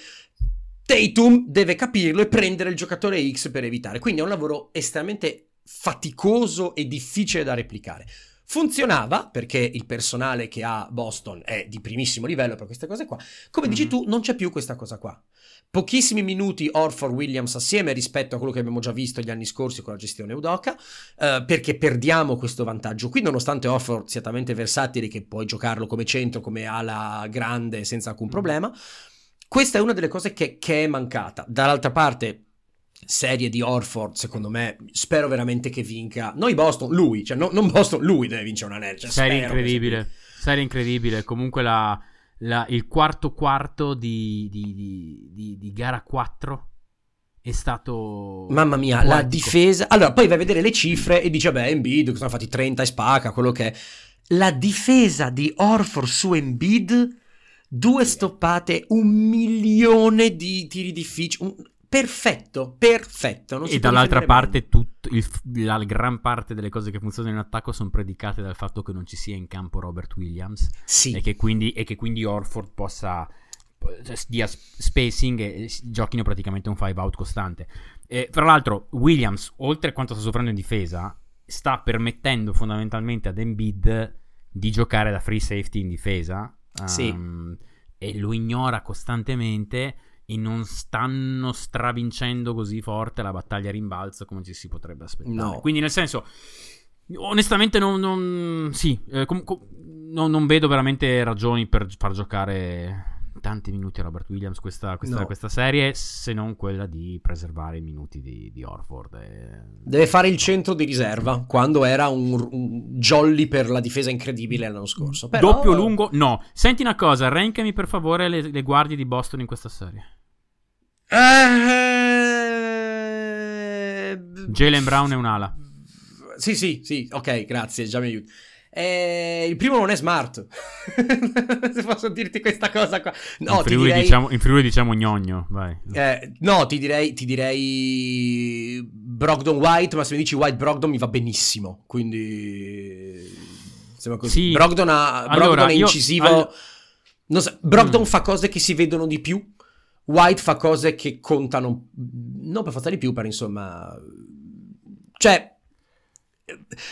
Tatum deve capirlo e prendere il giocatore X per evitare. Quindi è un lavoro estremamente faticoso e difficile da replicare. Funzionava perché il personale che ha Boston è di primissimo livello per queste cose qua. Come mm-hmm. dici tu, non c'è più questa cosa qua. Pochissimi minuti Orford Williams assieme rispetto a quello che abbiamo già visto gli anni scorsi con la gestione Udoca, eh, perché perdiamo questo vantaggio qui, nonostante Orford sia talmente versatile che puoi giocarlo come centro, come ala grande senza alcun mm. problema. Questa è una delle cose che, che è mancata. Dall'altra parte, serie di Orford, secondo me, spero veramente che vinca. Noi Boston, lui, cioè no, non Boston, lui deve vincere un anello. Cioè, serie incredibile, serie incredibile. Comunque la, la, il quarto quarto di, di, di, di, gara 4 è stato... Mamma mia, poetico. la difesa... Allora, poi vai a vedere le cifre e dice, beh, Embiid, sono fatti 30 e spacca, quello che è. La difesa di Orford su Embiid... Due stoppate, un milione di tiri difficili. Perfetto, perfetto. e dall'altra parte, tut, il, la gran parte delle cose che funzionano in attacco sono predicate dal fatto che non ci sia in campo Robert Williams. Sì. E che quindi, e che quindi Orford possa cioè, dia spacing e giochino praticamente un five out costante. E, tra l'altro, Williams, oltre a quanto sta soffrendo in difesa, sta permettendo fondamentalmente ad Embiid di giocare da free safety in difesa. Sì. Um, e lo ignora costantemente e non stanno stravincendo così forte la battaglia rimbalzo come ci si potrebbe aspettare. No. Quindi, nel senso, onestamente, non, non sì, eh, com, com, non, non, vedo veramente ragioni per far giocare tanti minuti a Robert Williams questa, questa, no. questa serie, se non quella di preservare i minuti di, di Orford. E... Deve fare il centro di riserva quando era un, un jolly per la difesa incredibile l'anno scorso. Però... Doppio lungo? No. Senti una cosa, rankami per favore le, le guardie di Boston in questa serie. Eh... Jalen Brown è un'ala. Sì, sì, sì, ok, grazie, già mi aiuti. Eh, il primo non è smart. Se posso dirti questa cosa qua. No, in Friuli, direi... diciamo, in Friuli diciamo gnogno, vai. Eh, no, ti direi, ti direi Brogdon White, ma se mi dici White Brogdon mi va benissimo. Quindi... Sembra così. Sì. Brogdon, ha, Brogdon allora, è incisivo. Io, all... so, Brogdon mm. fa cose che si vedono di più White fa cose che contano non per forza di più, però insomma... Cioè,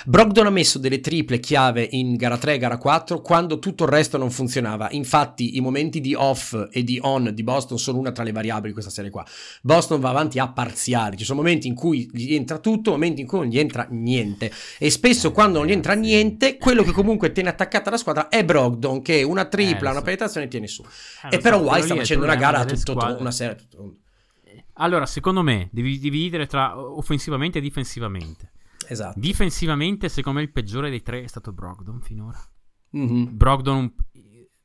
Brogdon ha messo delle triple chiave in gara 3 e gara 4 quando tutto il resto non funzionava. Infatti, i momenti di off e di on di Boston sono una tra le variabili di questa serie qua. Boston va avanti a parziali. Ci sono momenti in cui gli entra tutto, momenti in cui non gli entra niente. E spesso, quando non gli entra niente, quello che comunque tiene attaccata la squadra è Brogdon, che una tripla, eh, una penetrazione tiene su. Eh, e però so, White sta facendo una gara tutto, tutto, una serie. Tutto. Allora, secondo me, devi dividere tra offensivamente e difensivamente. Esatto. Difensivamente, secondo me, il peggiore dei tre è stato Brogdon finora. Mm-hmm. Brogdon,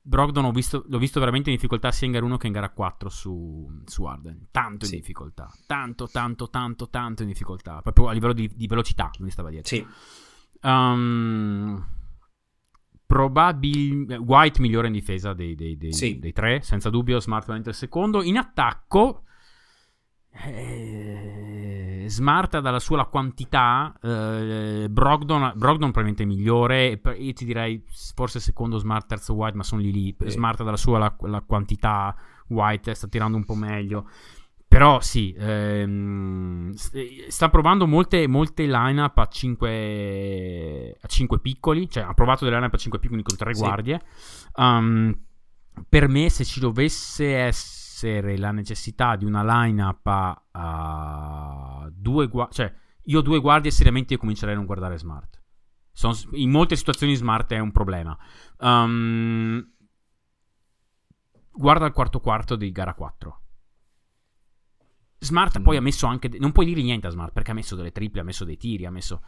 Brogdon ho visto, l'ho visto veramente in difficoltà sia in gara 1 che in gara 4 su, su Arden. Tanto sì. in difficoltà. Tanto, tanto, tanto, tanto in difficoltà. Proprio a livello di, di velocità, mi stava dietro. Sì. Um, probabil- White migliore in difesa dei, dei, dei, sì. dei tre, senza dubbio. Smart il secondo. In attacco eh, smarta dalla sua quantità, eh, Brogdon, Brogdon probabilmente è migliore, io ti direi forse secondo Smart, terzo White, ma sono lì lì, eh. Smarta dalla sua la, la, quantità, White sta tirando un po' meglio. Però sì, ehm, sta provando molte, molte line-up a 5, a 5 piccoli, cioè ha provato delle line-up a 5 piccoli con 3 sì. guardie. Um, per me se ci dovesse essere essere la necessità di una lineup a, a due guardie, cioè io due guardie seriamente io comincerei a non guardare Smart. Sono, in molte situazioni Smart è un problema. Um, guarda il quarto quarto di gara 4. Smart mm. poi ha messo anche. Non puoi dire niente a Smart perché ha messo delle triple, ha messo dei tiri, ha messo.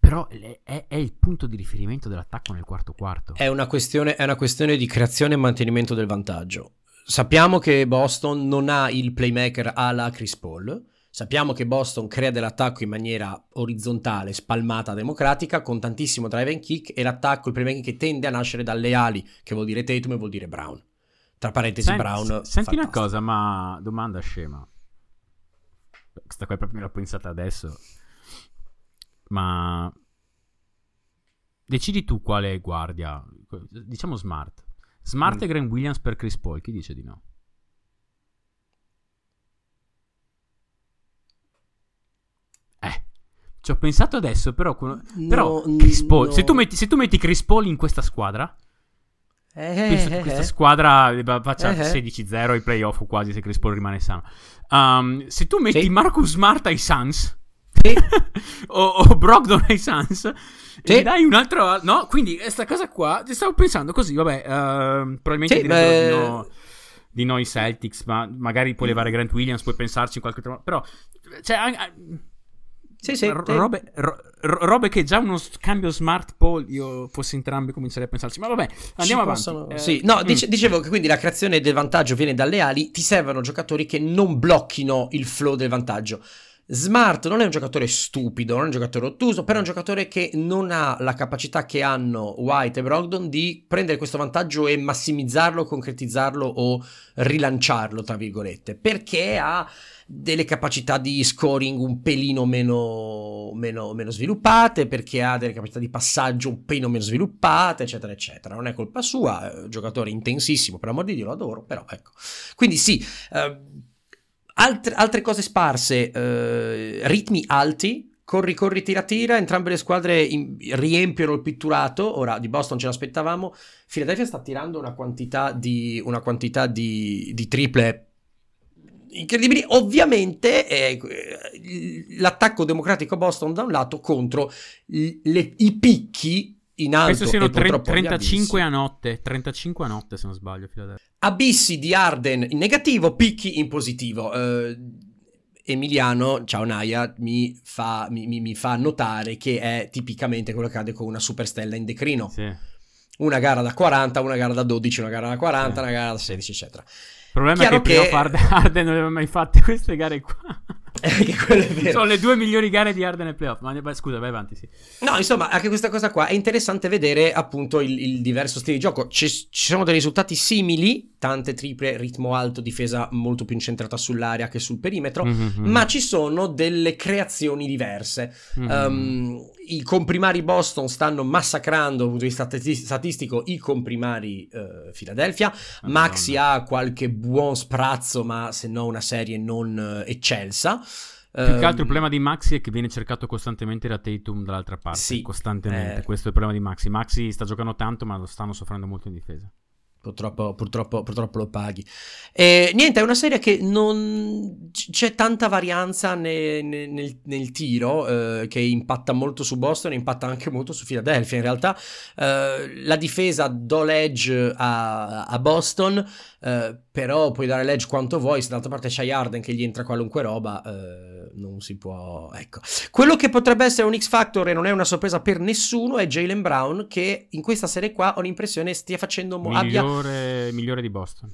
Però è, è, il punto di riferimento dell'attacco nel quarto quarto. È una questione, è una questione di creazione e mantenimento del vantaggio sappiamo che Boston non ha il playmaker alla Chris Paul. Sappiamo che Boston crea dell'attacco in maniera orizzontale, spalmata, democratica, con tantissimo drive and kick e l'attacco, il playmaking che tende a nascere dalle ali, che vuol dire Tatum e vuol dire Brown. Tra parentesi, Senti, Brown. Senti fantastico. una cosa, ma domanda scema. Questa qua proprio l'ho pensata adesso. Ma decidi tu quale guardia, diciamo smart. Smart mm. e Grant Williams per Chris Paul. Chi dice di no? Eh, ci ho pensato adesso, però. però no, Chris Paul, no. se, tu metti, se, tu metti, Chris Paul in questa squadra. Eh, penso che questa eh, squadra faccia eh, 16-0 ai playoff quasi se Chris Paul rimane sano. Um, se tu metti sì. Marcus Smart ai Suns sì. o, o Brogdon ai Suns sì. E dai un altro. No, quindi questa cosa qua. Stavo pensando così, vabbè. Uh, probabilmente sì, beh... di, no, di, noi Celtics, ma magari puoi levare Grant Williams, puoi pensarci in qualche altro. Però, cioè. Sì, sì, R- robe, ro- robe, che già uno scambio smart Paul io fossi entrambi comincerei a pensarci ma vabbè andiamo Ci avanti possono... eh, sì, no, mm. dice- dicevo che quindi la creazione del vantaggio viene dalle ali ti servono giocatori che non blocchino il flow del vantaggio Smart non è un giocatore stupido, non è un giocatore ottuso, però è un giocatore che non ha la capacità che hanno White e Brogdon di prendere questo vantaggio e massimizzarlo, concretizzarlo o rilanciarlo, tra virgolette, perché ha delle capacità di scoring un pelino meno, meno, meno sviluppate, perché ha delle capacità di passaggio un pelino meno sviluppate, eccetera, eccetera. Non è colpa sua, è un giocatore intensissimo, per amor di Dio lo adoro, però ecco. Quindi sì... Eh, Altre, altre cose sparse, eh, ritmi alti, corri, corri, tira, tira, entrambe le squadre in, riempiono il pitturato, ora di Boston ce l'aspettavamo, Philadelphia sta tirando una quantità di, una quantità di, di triple incredibili, ovviamente eh, l'attacco democratico Boston da un lato contro le, i picchi in alto Penso siano 30, 35 a notte, 35 a notte se non sbaglio. Abissi di Arden in negativo, picchi in positivo. Uh, Emiliano, ciao Naya, mi fa, mi, mi, mi fa, notare che è tipicamente quello che accade con una superstella in declino. Sì. Una gara da 40, una gara da 12, una gara da 40, sì. una gara da 16, eccetera. Il problema Chiaro è che, che... Arden non aveva mai fatte queste gare qua. Sono le due migliori gare di Arden nel playoff. Ma scusa, vai avanti. Sì. No, insomma, anche questa cosa qua è interessante vedere appunto il, il diverso stile di gioco. Ci, ci, sono dei risultati simili, tante triple, ritmo alto, difesa molto più incentrata sull'area che sul perimetro, mm-hmm. ma ci sono delle creazioni diverse. Mm-hmm. Um, I comprimari Boston stanno massacrando dal punto di vista statistico i comprimari uh, Philadelphia. Maxi ha qualche buon sprazzo, ma se no una serie non uh, eccelsa. Più che altro il problema di Maxi è che viene cercato costantemente da Tatum dall'altra parte. Sì, costantemente. Eh... Questo è il problema di Maxi. Maxi sta giocando tanto, ma lo stanno soffrendo molto in difesa. Purtroppo, purtroppo, purtroppo, lo paghi. E, niente, è una serie che non c'è tanta varianza ne, ne, nel, nel, tiro eh, che impatta molto su Boston, impatta anche molto su Philadelphia. In realtà eh, la difesa do l'edge a, a Boston, eh, però puoi dare l'edge quanto vuoi. Se d'altra parte c'hai Arden che gli entra qualunque roba, eh, non si può. Ecco. Quello che potrebbe essere un X Factor e non è una sorpresa per nessuno è Jalen Brown, che in questa serie qua ho l'impressione stia facendo. Mo- migliore, abbia... migliore di Boston.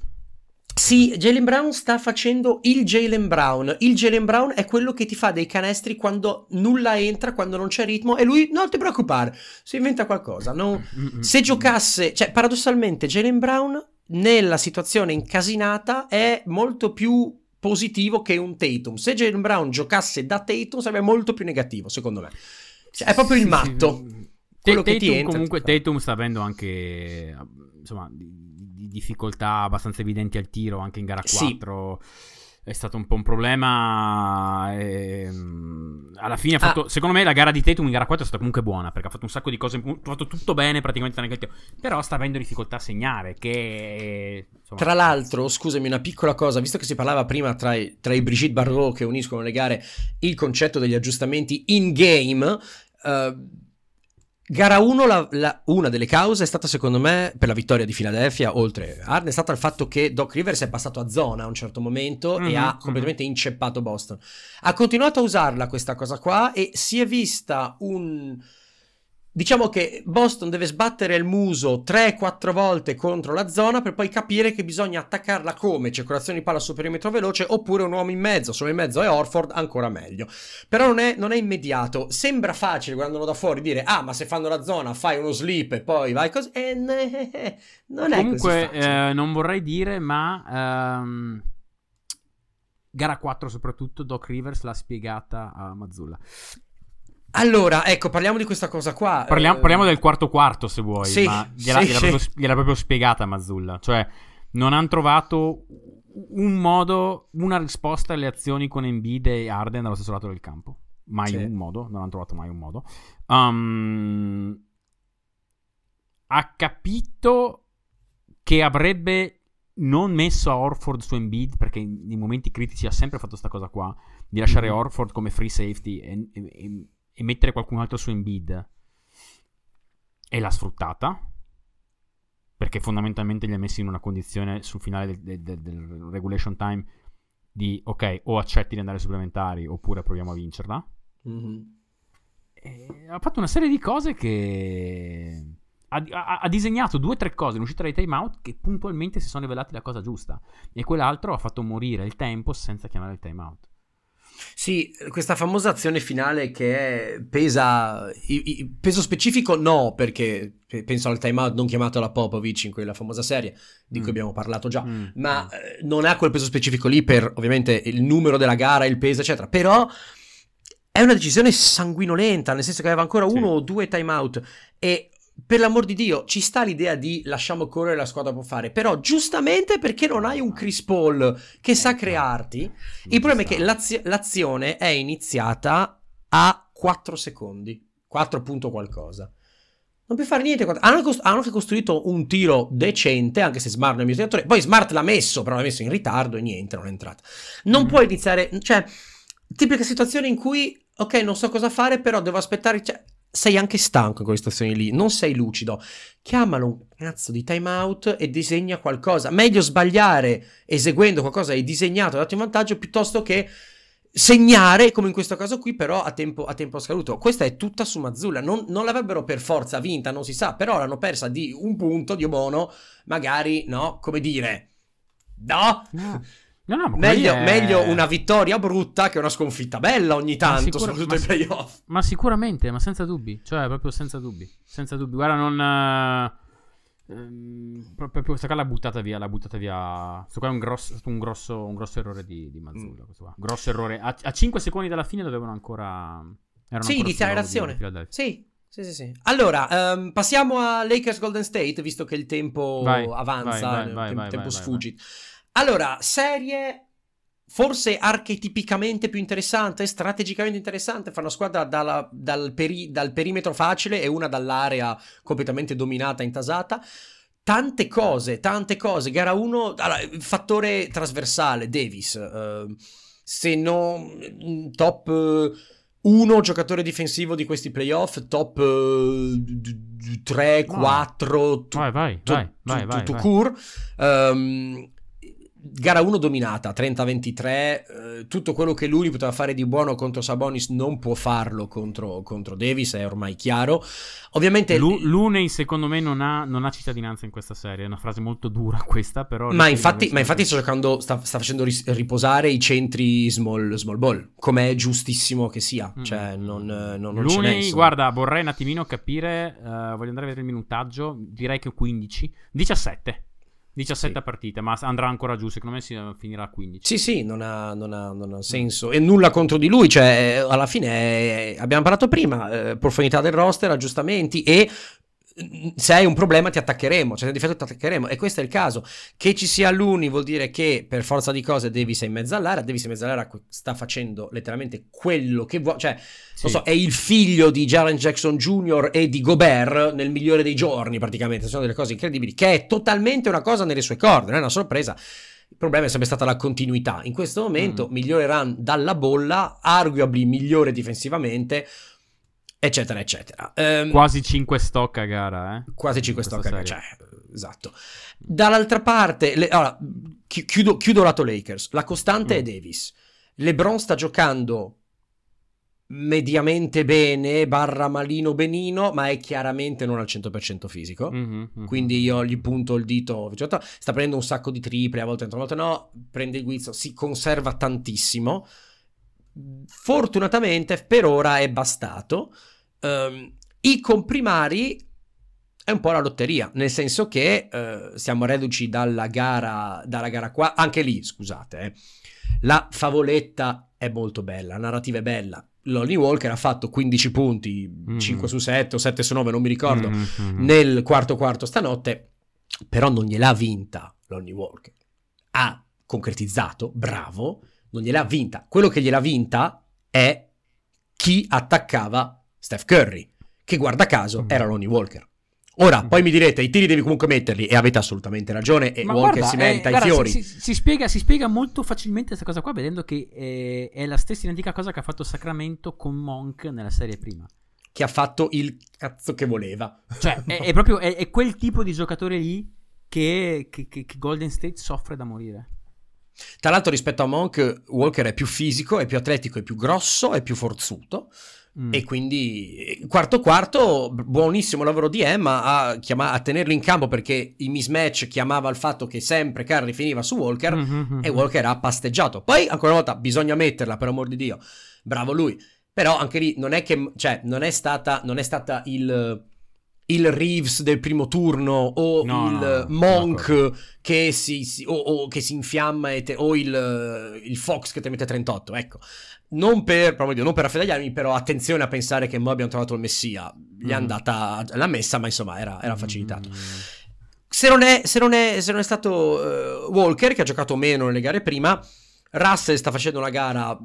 Sì, Jalen Brown sta facendo il Jalen Brown. Il Jalen Brown è quello che ti fa dei canestri quando nulla entra, quando non c'è ritmo, e lui non ti preoccupare, si inventa qualcosa. No? Se giocasse, cioè, paradossalmente, Jalen Brown nella situazione incasinata è molto più positivo che un Tatum. Se Jalen Brown giocasse da Tatum sarebbe molto più negativo, secondo me. Cioè, è proprio il matto. Quello Tatum, che ti entra, comunque Tatum sta avendo anche insomma, di, difficoltà abbastanza evidenti al tiro anche in gara 4. Sì è stato un po' un problema. E, ehm, alla fine ha fatto. Ah. Secondo me la gara di Tatum in gara 4 è stata comunque buona. Perché ha fatto un sacco di cose. Ha fatto tutto bene praticamente nel tiro. Però sta avendo difficoltà a segnare. Che. Insomma, tra l'altro, scusami, una piccola cosa. Visto che si parlava prima tra i, tra i Brigitte Bardot che uniscono le gare il concetto degli aggiustamenti in game. Uh, Gara 1, una delle cause è stata secondo me per la vittoria di Philadelphia, oltre a Arden, è stata il fatto che Doc Rivers è passato a zona a un certo momento mm-hmm, e ha mhm. completamente inceppato Boston. Ha continuato a usarla questa cosa qua e si è vista un Diciamo che Boston deve sbattere il muso 3-4 volte contro la zona per poi capire che bisogna attaccarla come? Circolazione di palla sul perimetro veloce oppure un uomo in mezzo, solo in mezzo è Orford, ancora meglio. Però non è, non è immediato, sembra facile guardandolo da fuori dire ah ma se fanno la zona fai uno slip e poi vai così, e ne, non è Comunque, eh, non vorrei dire ma... Um... Gara 4 soprattutto, Doc Rivers l'ha spiegata a Mazzulla. Allora, ecco, parliamo di questa cosa qua. Parliamo, eh... parliamo del quarto quarto, se vuoi. Sì, ma gliela, sì, gliela, sì. Proprio, gliela proprio spiegata Mazzulla. Cioè, non hanno trovato un modo, una risposta alle azioni con Embiid e Arden dallo stesso lato del campo. Mai un modo, non hanno trovato mai un modo. Um, ha capito che avrebbe non messo a Orford su Embiid perché nei momenti critici ha sempre fatto questa cosa qua di lasciare mm-hmm. Orford come free safety e, e, e mettere qualcun altro su Embiid e l'ha sfruttata perché fondamentalmente li ha messi in una condizione sul finale del, del, del regulation time di ok o accetti di andare supplementari oppure proviamo a vincerla. Mm-hmm. ha fatto una serie di cose che ha, ha, ha disegnato due o tre cose in uscita dai timeout che puntualmente si sono rivelati la cosa giusta. E quell'altro ha fatto morire il tempo senza chiamare il timeout sì, questa famosa azione finale che è pesa, i, i, peso specifico no, perché penso al timeout non chiamato da Popovic in quella famosa serie di cui mm. abbiamo parlato già, mm. ma mm. Eh, non ha quel peso specifico lì per ovviamente il numero della gara, il peso, eccetera, però è una decisione sanguinolenta, nel senso che aveva ancora uno o due timeout e per l'amor di Dio, ci sta l'idea di lasciamo correre la squadra può fare, però giustamente perché non hai un Chris Paul che sa ecco. crearti, il problema è che l'azio- l'azione è iniziata a 4 secondi, 4 punto qualcosa. Non puoi fare niente. Hanno, cost- hanno anche costruito un tiro decente, anche se Smart non è il mio tiratore. Poi Smart l'ha messo, però l'ha messo in ritardo e niente, non è entrata. Non mm puoi iniziare, cioè, tipica situazione in cui, ok, non so cosa fare, però devo aspettare, cioè, sei anche stanco in quelle situazioni lì, non sei lucido. Chiamalo un cazzo di timeout e disegna qualcosa. Meglio sbagliare eseguendo qualcosa hai disegnato dato in vantaggio piuttosto che segnare, come in questo caso qui, però a tempo, a tempo scaduto. Questa è tutta su Mazzulla. Non, non, l'avrebbero per forza vinta, non si sa, però l'hanno persa di un punto, Dio buono, magari, no, come dire... No? no. No, no, meglio, è... meglio, una vittoria brutta che una sconfitta bella ogni tanto, sicura... soprattutto ai playoff. Ma sicuramente, ma senza dubbi. Cioè, proprio senza dubbi. Senza dubbi. Guarda, non... Ehm, proprio questa qua l'ha buttata via. L'ha buttata via. Questo qua è un grosso, un grosso, un grosso errore di, di Mazzulla. Mm. Grosso errore. A, a 5 secondi dalla fine dovevano ancora. Erano sì, iniziare l'azione. Sì, sì, sì, sì. Allora, um, passiamo a Lakers Golden State, visto che il tempo vai, avanza, vai, vai, il tempo sfuggi. Allora, serie forse archetipicamente più interessante, strategicamente interessante, fa una squadra dalla, dal, peri, dal, perimetro facile e una dall'area completamente dominata, intasata. Tante cose, tante cose. Gara 1, allora, fattore trasversale, Davis. Uh, se no, top 1 giocatore difensivo di questi playoff, top 3, 4, vai, vai, vai, vai, vai, vai, vai. Gara 1 dominata, 30-23, eh, tutto quello che lui poteva fare di buono contro Sabonis non può farlo contro, contro Davis, è ormai chiaro. Ovviamente... Lu- Lunei secondo me non ha, non ha, cittadinanza in questa serie, è una frase molto dura questa, però... Ma infatti, ma infatti sta, giocando, sta, sta, facendo riposare i centri small, small ball, come è giustissimo che sia, mm. cioè non, non, non Lunei, guarda, vorrei un attimino capire, uh, voglio andare a vedere il minutaggio, direi che 15, 17. 17 sì. partite, ma andrà ancora giù. Secondo me si finirà a 15. Sì, sì, non ha, non ha, non ha senso. E nulla contro di lui. Cioè, alla fine eh, abbiamo parlato prima: eh, profondità del roster, aggiustamenti e se hai un problema ti attaccheremo, cioè se hai un difetto ti attaccheremo e questo è il caso. Che ci sia l'uni vuol dire che per forza di cose Davis è in mezzo all'area, Davis in mezzo all'area sta facendo letteralmente quello che vuole, cioè sì. non so, è il figlio di Jaren Jackson Jr. e di Gobert nel migliore dei giorni praticamente, sono delle cose incredibili, che è totalmente una cosa nelle sue corde, non è una sorpresa. Il problema è sempre stata la continuità. In questo momento mm. migliore run dalla bolla, arguably migliore difensivamente, eccetera, eccetera. Um, quasi 5 stock a gara, eh? Quasi 5 stock a gara, cioè, esatto. Dall'altra parte, le, allora, chiudo, chiudo lato Lakers. La costante mm. è Davis. LeBron sta giocando mediamente bene, barra malino benino, ma è chiaramente non al 100% fisico. Mm-hmm, mm-hmm. Quindi io gli punto il dito. Sta prendendo un sacco di triple, a volte entra, a volte no. Prende il guizzo, si conserva tantissimo fortunatamente per ora è bastato. Um, I comprimari è un po' la lotteria, nel senso che uh, siamo reduci dalla gara, dalla gara qua, anche lì, scusate, eh, la favoletta è molto bella, la narrativa è bella. Lonnie Walker ha fatto 15 punti, mm. 5 su 7 o 7 su 9, non mi ricordo, mm-hmm. nel quarto quarto stanotte, però non gliel'ha vinta Lonnie Walker. Ha concretizzato, bravo, non gliel'ha vinta. Quello che gliel'ha vinta è chi attaccava Steph Curry, che guarda caso era Lonnie Walker. Ora, poi mi direte, i tiri devi comunque metterli, e avete assolutamente ragione, e Ma Walker guarda, si merita eh, i fiori. Si, si, si, spiega, si, spiega, molto facilmente questa cosa qua, vedendo che eh, è la stessa identica cosa che ha fatto Sacramento con Monk nella serie prima. Che ha fatto il cazzo che voleva. Cioè, è, è proprio è, è, quel tipo di giocatore lì che, che, che Golden State soffre da morire. Tra l'altro, rispetto a Monk, Walker è più fisico, è più atletico, è più grosso, è più forzuto. Mm. E quindi quarto quarto, buonissimo lavoro di Emma a, chiama- a, tenerlo in campo perché il mismatch chiamava il fatto che sempre Curry finiva su Walker mm-hmm. e Walker ha pasteggiato. Poi ancora una volta bisogna metterla per amor di Dio, bravo lui. Però anche lì non è che, cioè, non è stata, non è stata il il Reeves del primo turno o no, il no, Monk no, che, si, si o, o, che si infiamma te, o il, il, Fox che te mette 38 ecco non per, Dio, non per affedagliarmi però attenzione a pensare che noi abbiamo trovato il messia gli mm. è andata la messa ma insomma era, era facilitato mm. se, non è, se, non è, se non è stato uh, Walker che ha giocato meno nelle gare prima Russell sta facendo una gara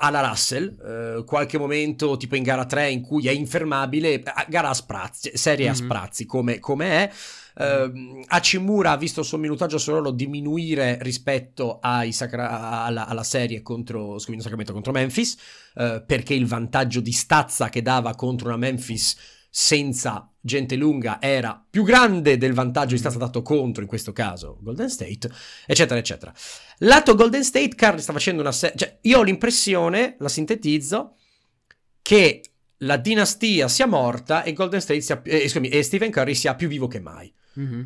alla Russell, eh, qualche momento tipo in gara 3 in cui è infermabile, gara a sprazzi, serie mm-hmm. a mhm. sprazzi come, come è. Uh, Hachimura ha visto il suo minutaggio solo diminuire rispetto sacra- alla, alla, serie contro, scusami, Sacramento contro Memphis, uh, perché il vantaggio di stazza che dava contro una Memphis senza gente lunga era più grande del vantaggio di stata dato contro, in questo caso Golden State, eccetera, eccetera. Lato Golden State, Curry sta facendo una serie... Cioè, io ho l'impressione, la sintetizzo, che la dinastia sia morta e Golden State sia... Eh, scusami, e Stephen Curry sia più vivo che mai. Mm-hmm.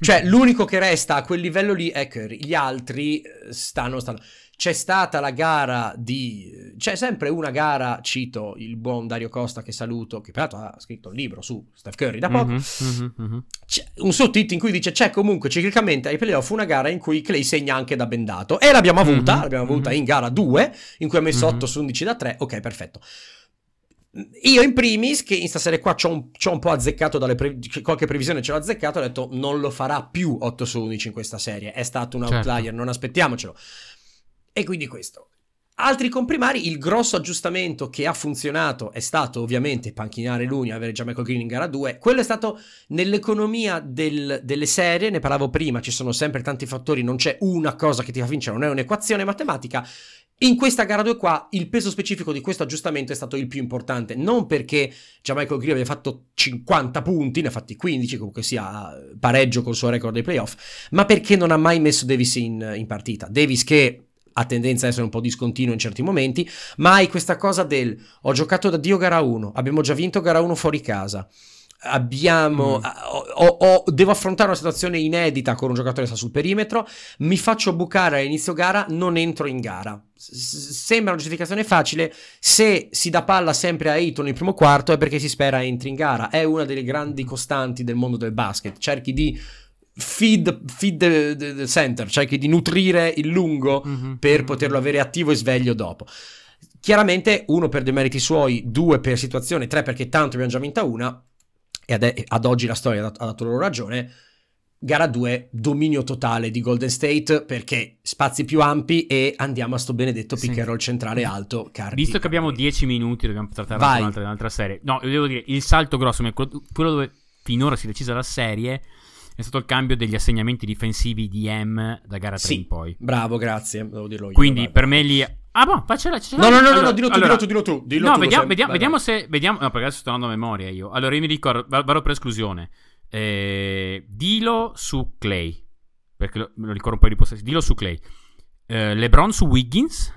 Cioè, l'unico che resta a quel livello lì è Curry, gli altri eh, stanno... stanno c'è stata la gara di... C'è sempre una gara, cito il buon Dario Costa che saluto, che peraltro ha scritto un libro su Steph Curry da poco, mm-hmm, mm-hmm. un sottotitolo in cui dice c'è comunque ciclicamente ai playoff una gara in cui Clay segna anche da bendato. E l'abbiamo avuta, mm-hmm, l'abbiamo avuta in gara 2, in cui ha messo 8 mm-hmm. su 11 da 3, ok perfetto. Io in primis, che in questa serie qua c'ho un, c'ho un po' azzeccato dalle pre- qualche previsione ce l'ho azzeccato, ho detto non lo farà più 8 su 11 in questa serie, è stato un certo. outlier, certo. non aspettiamocelo E quindi questo. Altri comprimari, il grosso aggiustamento che ha funzionato è stato ovviamente panchinare l'Uni, avere già Michael Green in gara 2. Quello è stato nell'economia del, delle serie, ne parlavo prima, ci sono sempre tanti fattori, non c'è una cosa che ti fa vincere, non è un'equazione matematica. In questa gara 2 qua il peso specifico di questo aggiustamento è stato il più importante, non perché Michael Green abbia fatto 50 punti, ne ha fatti 15, comunque sia pareggio col suo record dei playoff, ma perché non ha mai messo Davis in, in partita. Davis che ha tendenza a essere un po' discontinuo in certi momenti, ma hai questa cosa del ho giocato da Dio gara 1, abbiamo già vinto gara 1 fuori casa. Abbiamo, mm. ho, ho, devo affrontare una situazione inedita con un giocatore che sta sul perimetro. Mi faccio bucare all'inizio gara, non entro in gara. S- sembra una giustificazione facile. Se si dà palla sempre a Ayton nel primo quarto, è perché si spera entri in gara. È una delle grandi costanti del mondo del basket. Cerchi di feed, feed the, the center, cioè di nutrire il lungo mm-hmm. per poterlo avere attivo e sveglio dopo. Chiaramente uno per dei meriti suoi, due per situazione, tre perché tanto abbiamo già vinta una e ad, ad oggi la storia ha dato loro ragione. Gara 2, dominio totale di Golden State perché spazi più ampi e andiamo a sto benedetto pick and roll centrale alto. Cardi, Visto che abbiamo 10 minuti, dobbiamo trattare un'altra, un'altra serie. No, devo dire, il salto grosso, quello dove finora si è decisa la serie è stato il cambio degli assegnamenti difensivi di M da gara 3 sì, in poi. Bravo, grazie, devo dirlo io. Quindi vai. per me lì... Ah, boh, faccela. No, no, no, allora, no, dillo tu, allora, dillo tu, dillo tu. no, vediamo, vediamo, vediamo se... Vediamo, no, perché adesso sto andando a memoria io. Allora, io mi ricordo, vado per esclusione. Eh, Dilo su Clay, perché lo, me lo ricordo un po' di possessi. Dilo su Clay. Eh, LeBron su Wiggins.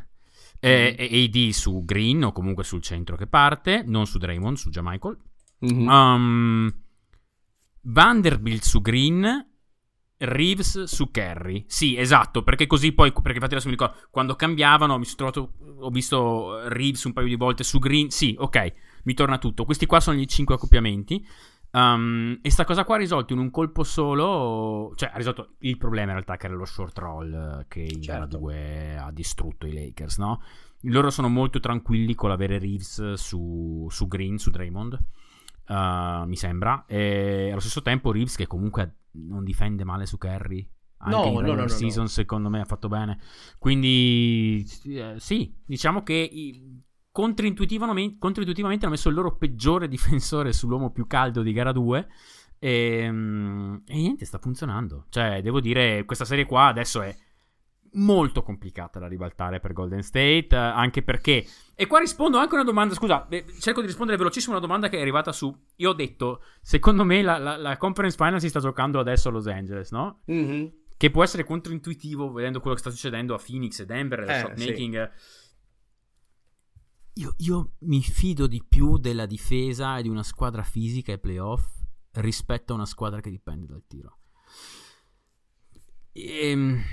Eh, mm. AD su Green o comunque sul centro che parte, non su Draymond, su Jamichael. Mm-hmm. Um, Vanderbilt su Green, Reeves su Kerry. Sì, esatto, perché così poi, perché infatti adesso mi ricordo, quando cambiavano mi sono trovato, ho visto Reeves un paio di volte su Green, sì, ok, mi torna tutto. Questi qua sono gli cinque accoppiamenti. Um, e sta cosa qua ha risolto in un colpo solo, cioè ha risolto il problema in realtà che era lo short roll che in certo. 2 ha distrutto i Lakers, no? Loro sono molto tranquilli con l'avere Reeves su, su Green, su Draymond. Uh, mi sembra. E allo stesso tempo Reeves che comunque non difende male su Kerry. Anche no, in no, no, no, season secondo me ha fatto bene. Quindi eh, sì, diciamo che i, controintuitivamente, controintuitivamente hanno messo il loro peggiore difensore sull'uomo più caldo di gara 2. E, ehm, e niente, sta funzionando. Cioè, devo dire, questa serie qua adesso è molto complicata da ribaltare per Golden State, eh, anche perché... E qua rispondo anche a una domanda, scusa, cerco di rispondere velocissimo a una domanda che è arrivata su... Io ho detto, secondo me la, la, la Conference Final si sta giocando adesso a Los Angeles, no? Mm-hmm. Che può essere controintuitivo vedendo quello che sta succedendo a Phoenix e Denver, e eh, shot making. Sì. Io, io mi fido di più della difesa e di una squadra fisica e playoff rispetto a una squadra che dipende dal tiro. Ehm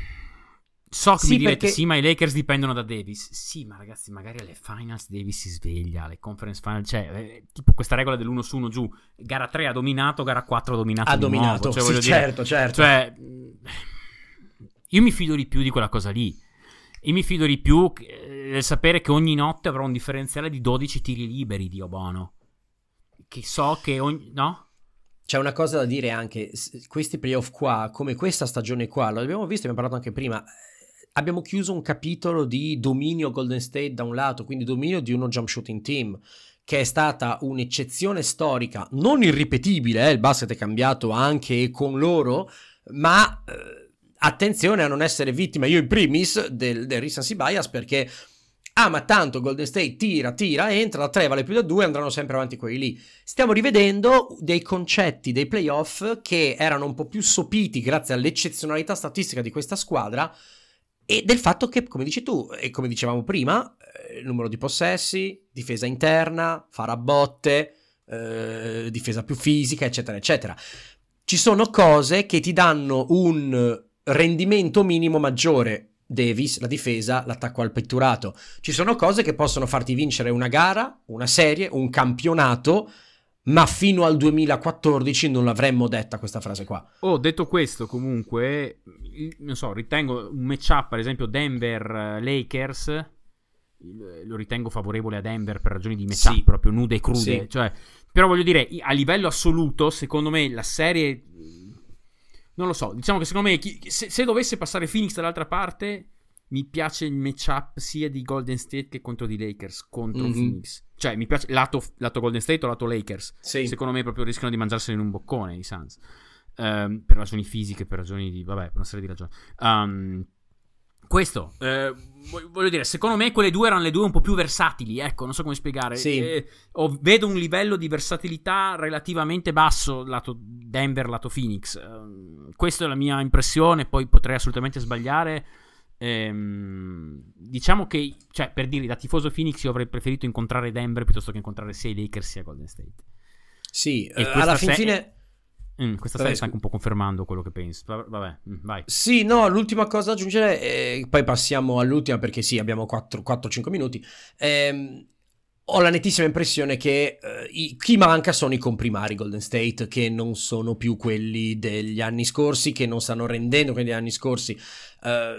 So che sì, mi direte, perché... sì, ma i Lakers dipendono da Davis. Sì, ma ragazzi, magari alle finals Davis si sveglia, alle conference finals, cioè, eh, tipo questa regola dell'1 su 1 giù. Gara 3 ha dominato, gara 4 ha dominato. Ha dominato, cioè, sì, dire, certo, certo. Cioè, io mi fido di più di quella cosa lì. E mi fido di più eh, del sapere che ogni notte avrò un differenziale di 12 tiri liberi di Obono. Che so che ogni... no? C'è una cosa da dire anche, questi playoff qua, come questa stagione qua, l'abbiamo visto, abbiamo parlato anche prima, abbiamo chiuso un capitolo di dominio Golden State da un lato, quindi dominio di uno jump shooting team che è stata un'eccezione storica, non irripetibile, eh, il basket è cambiato anche con loro, ma eh, attenzione a non essere vittima, io in primis, del, del recency bias perché ah ma tanto Golden State tira, tira, entra, da 3 vale più da 2, andranno sempre avanti quelli lì. Stiamo rivedendo dei concetti dei playoff che erano un po' più sopiti grazie all'eccezionalità statistica di questa squadra, e del fatto che, come dici tu, e come dicevamo prima, eh, numero di possessi, difesa interna, botte, eh, difesa più fisica, eccetera, eccetera. Ci sono cose che ti danno un rendimento minimo maggiore. Davis, la difesa, l'attacco al petturato. Ci sono cose che possono farti vincere una gara, una serie, un campionato ma fino al 2014 non l'avremmo detta questa frase qua. Oh, detto questo, comunque, non so, ritengo un matchup, per esempio Denver-Lakers, lo ritengo favorevole a Denver per ragioni di matchup sì. proprio nude e crude, sì. cioè, però voglio dire, a livello assoluto, secondo me la serie non lo so, diciamo che secondo me chi, se, se, dovesse passare Phoenix dall'altra parte mi piace il matchup sia di Golden State che contro di Lakers contro Mhm. Phoenix. Cioè, mi piace lato, lato Golden State o lato Lakers. Sì. Secondo me proprio rischiano di mangiarsene in un boccone i Suns. Ehm, per ragioni fisiche, per ragioni di... vabbè, per una serie di ragioni. Ehm, questo, eh, vo- voglio dire, secondo me quelle due erano le due un po' più versatili, ecco, non so come spiegare. Sì. Eh, vedo un livello di versatilità relativamente basso lato Denver, lato Phoenix. Ehm, questa è la mia impressione, poi potrei assolutamente sbagliare. Ehm, diciamo che, cioè, per dire, da tifoso Phoenix io avrei preferito incontrare Denver piuttosto che incontrare sia i Lakers sia Golden State. Sì, E eh, questa alla fin se- fine... Mm, questa serie sta anche un po' confermando quello che pensi. Va- Vabbè, mm, vai. Sì, no, l'ultima cosa da aggiungere, e poi passiamo all'ultima perché sì, abbiamo 4-5 minuti. Ehm, ho la nettissima impressione che eh, i- chi manca sono i comprimari Golden State, che non sono più quelli degli anni scorsi, che non stanno rendendo quelli degli anni scorsi. Eh,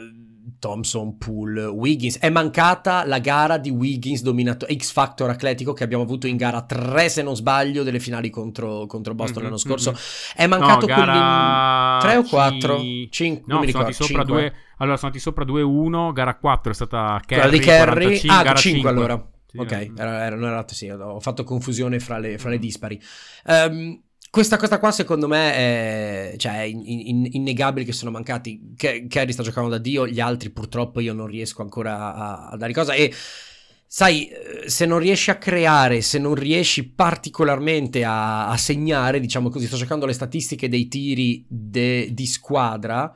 Thompson, Poole, Wiggins. È mancata la gara di Wiggins dominato X Factor atletico che abbiamo avuto in gara 3, se non sbaglio, delle finali contro, contro Boston Mhm, l'anno scorso. mhm. È mancato No, gara 3 o 4? ci- 5, No, non mi ricordo. sopra 5. due. Allora, sono andati sopra 2-1. Gara 4 è stata Kerry. di Kerry, 45, ah, gara 5 allora. Ok, eh. era, era, non era, sì, ho fatto confusione fra le, fra le dispari. Ehm, questa cosa qua secondo me è, cioè, è in- in- innegabile che sono mancati. Ke- Kerry sta giocando da Dio, gli altri purtroppo io non riesco ancora a, a dare cosa. E sai, eh, se non riesci a creare, se non riesci particolarmente a, a segnare, diciamo così, sto cercando le statistiche dei tiri de- di squadra.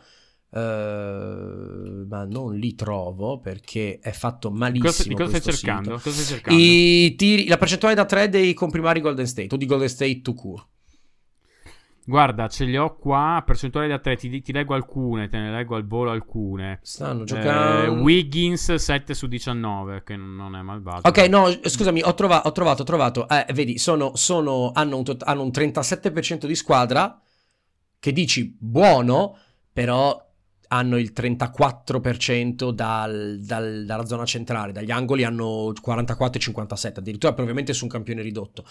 Eh, ma non li trovo perché è fatto malissimo. Cosa, di cosa stai cercando? Cosa stai cercando? I tiri, la percentuale da 3 dei comprimari Golden State o di Golden State to court. Guarda, ce li ho qua. Percentuali da 3. Ti, ti leggo alcune. Te ne leggo al volo alcune. Stanno Eh, giocando. Wiggins 7 su 19. Che non è malvagio. Ok, no, scusami, ho, trova- ho trovato, ho trovato. Eh, vedi, sono, sono- hanno, un tot- hanno un 37% di squadra che dici buono, però hanno il 34% dal- dal- dalla zona centrale, dagli angoli hanno 44 e 57, addirittura probabilmente su un campione ridotto.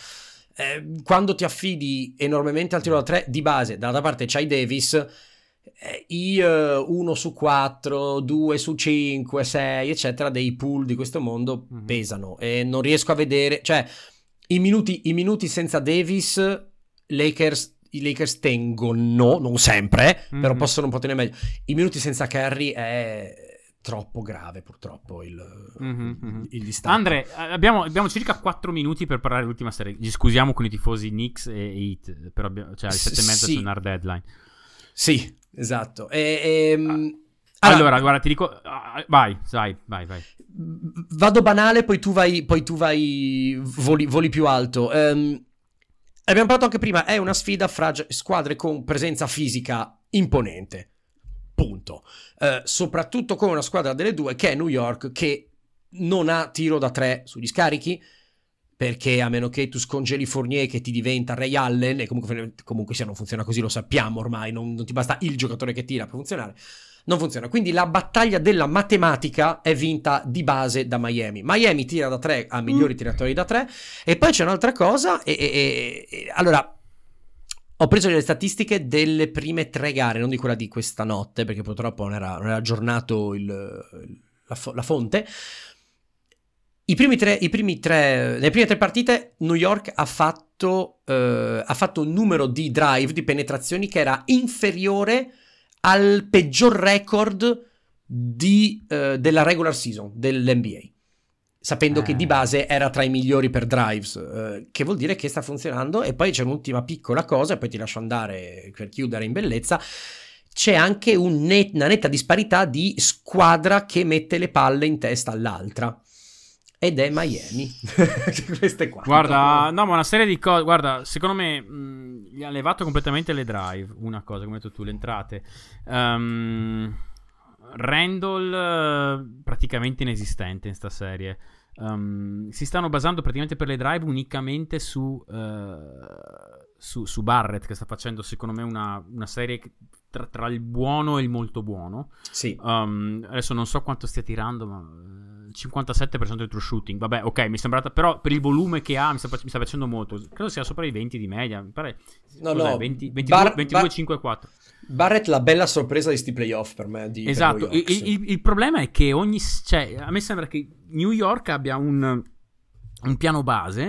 Eh, quando ti affidi enormemente al tiro da 3 di base, dall'altra parte c'hai Davis, eh, i 1 su 4, 2 su 5, 6, eccetera, dei pool di questo mondo Mhm. pesano e non riesco a vedere, cioè i minuti, i minuti senza Davis, Lakers, i Lakers tengono, non sempre, però Mhm. possono un po' tenere meglio. I minuti senza Curry è troppo grave purtroppo il, Mhm, mhm. il distacco. Andre, abbiamo, abbiamo circa 4 minuti per parlare dell'ultima serie. Ci scusiamo con i tifosi Knicks e Heat, però abbiamo, cioè alle S- 7 e mezza sì. c'è deadline. Sì, esatto. E, ehm, Allora, guarda, ti dico... ah, vai, vai, vai, vai. Vado banale, poi tu vai, poi tu vai voli, voli più alto. Ehm, abbiamo parlato anche prima, è una sfida fra squadre con presenza fisica imponente. Punto. Eh, soprattutto con una squadra delle due che è New York, che non ha tiro da tre sugli scarichi. Perché a meno che tu scongeli Fournier che ti diventa Ray Allen, e comunque, comunque sia non funziona così, lo sappiamo ormai, non, non ti basta il giocatore che tira per funzionare non funziona. Quindi la battaglia della matematica è vinta di base da Miami. Miami tira da 3, ha migliori tiratori da 3. E poi c'è un'altra cosa. E, e- e- allora, ho preso le statistiche delle prime tre gare, non di quella di questa notte, perché purtroppo non era, non era aggiornato il- la, la fonte. I primi tre, i primi tre, nelle prime tre partite New York ha fatto, eh, ha fatto un numero di drive, di penetrazioni che era inferiore al peggior record di, eh, della regular season dell'NBA. Sapendo Eh. che di base era tra i migliori per drives, eh, che vuol dire che sta funzionando. E poi c'è un'ultima piccola cosa, e poi ti lascio andare per chiudere in bellezza. C'è anche un net- una netta disparità di squadra che mette le palle in testa all'altra. Ed è Miami. Queste qua. Guarda, no, ma una serie di cose. Guarda, secondo me mh, gli ha levato completamente le drive. Una cosa, come hai detto tu, le entrate. Ehm, Randall eh, praticamente inesistente in sta serie. Ehm, si stanno basando praticamente per le drive unicamente su, eh, su, su Barrett, che sta facendo secondo me una, una serie tra, tra il buono e il molto buono. Sì. Um, adesso non so quanto stia tirando, ma eh, 57% di true shooting. Vabbè, ok, mi è sembrata. Però per il volume che ha, mi sta, mi sta facendo molto. Credo sia sopra i 20 di media. Mi pare. No, no, 20, 22, Bar- 22 5 4. Barrett, la bella sorpresa di sti playoff per me. Di, esatto. Per il, il, il, problema è che ogni. Cioè, a me sembra che New York abbia un, un piano base.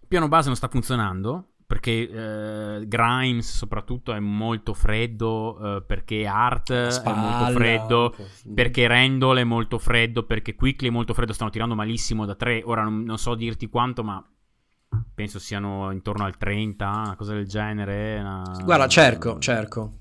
Il piano base non sta funzionando perché eh, Grimes soprattutto è molto freddo, eh, perché Art Spalla, è molto freddo, perché Randall è molto freddo, perché Quickly è molto freddo, stanno tirando malissimo da tre, ora non, non so dirti quanto, ma penso siano intorno al 30, una cosa del genere. Una, Guarda, cerco, cerco.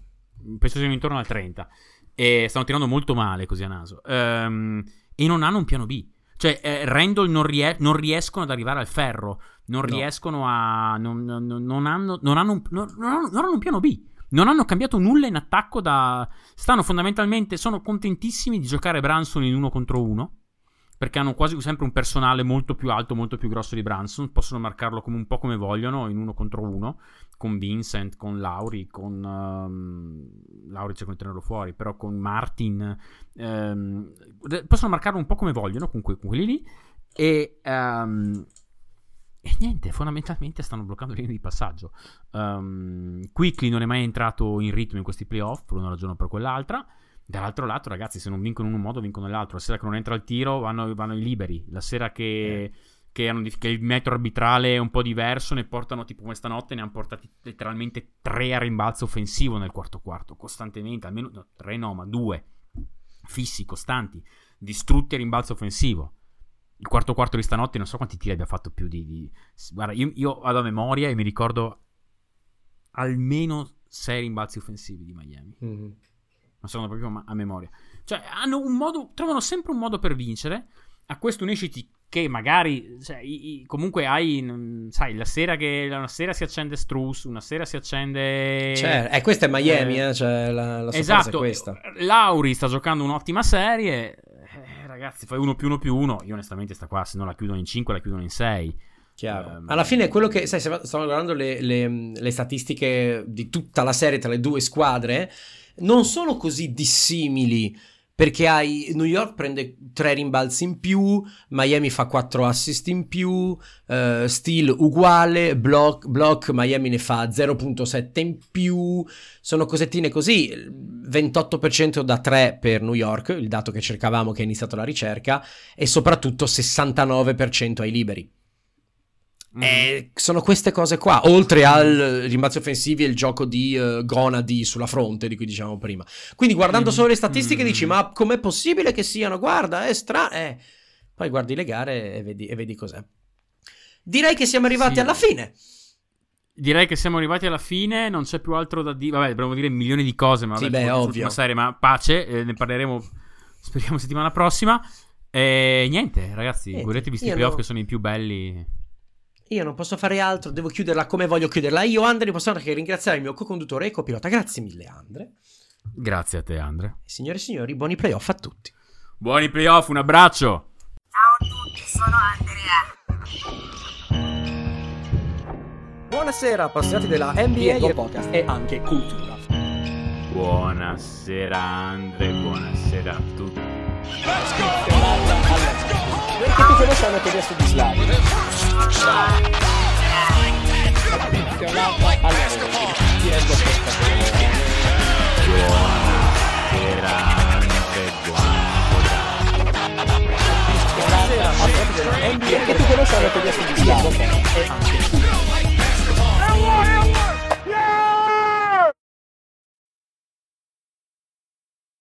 Penso siano intorno al 30. E stanno tirando molto male così a naso. Um, e non hanno un piano B. Cioè, eh, Randall non, rie- non riescono ad arrivare al ferro non no. riescono a. Non, non, non, hanno, hanno un, non, hanno un piano B. Non hanno cambiato nulla in attacco da. Stanno fondamentalmente. Sono contentissimi di giocare Branson in uno contro uno. Perché hanno quasi sempre un personale molto più alto, molto più grosso di Branson. Possono marcarlo come un po' come vogliono in uno contro uno. Con Vincent, con Lauri, con. Um, Lauri c'è come tenerlo fuori, però con Martin. Um, possono marcarlo un po' come vogliono con, con quelli lì. E. Um, e niente, fondamentalmente stanno bloccando le linee di passaggio. Um, Quickly non è mai entrato in ritmo in questi playoff per una ragione o per quell'altra. Dall'altro lato, ragazzi, se non vincono in un modo, vincono nell'altro. La sera che non entra al tiro, vanno, vanno i liberi. La sera che, eh. che, hanno, che, il metro arbitrale è un po' diverso, ne portano tipo come stanotte, ne hanno portati letteralmente tre a rimbalzo offensivo nel quarto quarto, costantemente. Almeno no, tre no, ma due fissi, costanti, distrutti a rimbalzo offensivo il quarto quarto di stanotte non so quanti tiri abbia fatto più di... di... Guarda, io, io vado a memoria e mi ricordo almeno sei rimbalzi offensivi di Miami. Mm-hmm. Ma sono proprio a memoria. Cioè, hanno un modo, trovano sempre un modo per vincere. A questo unisciti che magari, cioè, i, i, comunque hai, sai, la sera che una sera si accende Struss, una sera si accende... Cioè, eh, questa è Miami, eh, eh cioè, la, la esatto, è questa. Lauri sta giocando un'ottima serie, ragazzi, fai uno più uno più uno. Io onestamente sta qua, se non la chiudono in 5, la chiudono in 6. Chiaro. Um, Alla fine quello che, sai, stavamo guardando le, le, le statistiche di tutta la serie tra le due squadre, non sono così dissimili perché hai New York prende 3 rimbalzi in più, Miami fa 4 assist in più, uh, Steel uguale, block, block, Miami ne fa 0.7 in più, sono cosettine così, 28% da 3 per New York, il dato che cercavamo che è iniziato la ricerca, e soprattutto 69% ai liberi. Mm. E sono queste cose qua, oltre al rimbalzi offensivi e il gioco di uh, gonadi sulla fronte di cui dicevamo prima. Quindi guardando mm. solo le statistiche mm. dici, ma com'è possibile che siano? Guarda, è strano. Eh. Poi guardi le gare e vedi, e vedi cos'è. Direi che siamo arrivati sì. alla fine. Direi che siamo arrivati alla fine, non c'è più altro da dire. Vabbè, dovremmo dire milioni di cose, ma sì, beh, ovvio. serie, ma pace, eh, ne parleremo speriamo settimana prossima. E niente, ragazzi, godetevi questi playoff no... che sono i più belli. Io non posso fare altro, devo chiuderla come voglio chiuderla. Io, Andre, posso anche ringraziare il mio co-conduttore e copilota. Grazie mille, Andre. Grazie a te, Andre. Signore e signori, buoni playoff a tutti. Buoni playoff, un abbraccio. Ciao a tutti, sono Andrea. Buonasera, appassionati della NBA e podcast e anche cultura. Buonasera, Andre, buonasera a tutti. Let's go! che tu conosci hanno chiesto di slavo. Allora, ti rendo questa Perché tu conosci hanno chiesto di slavo.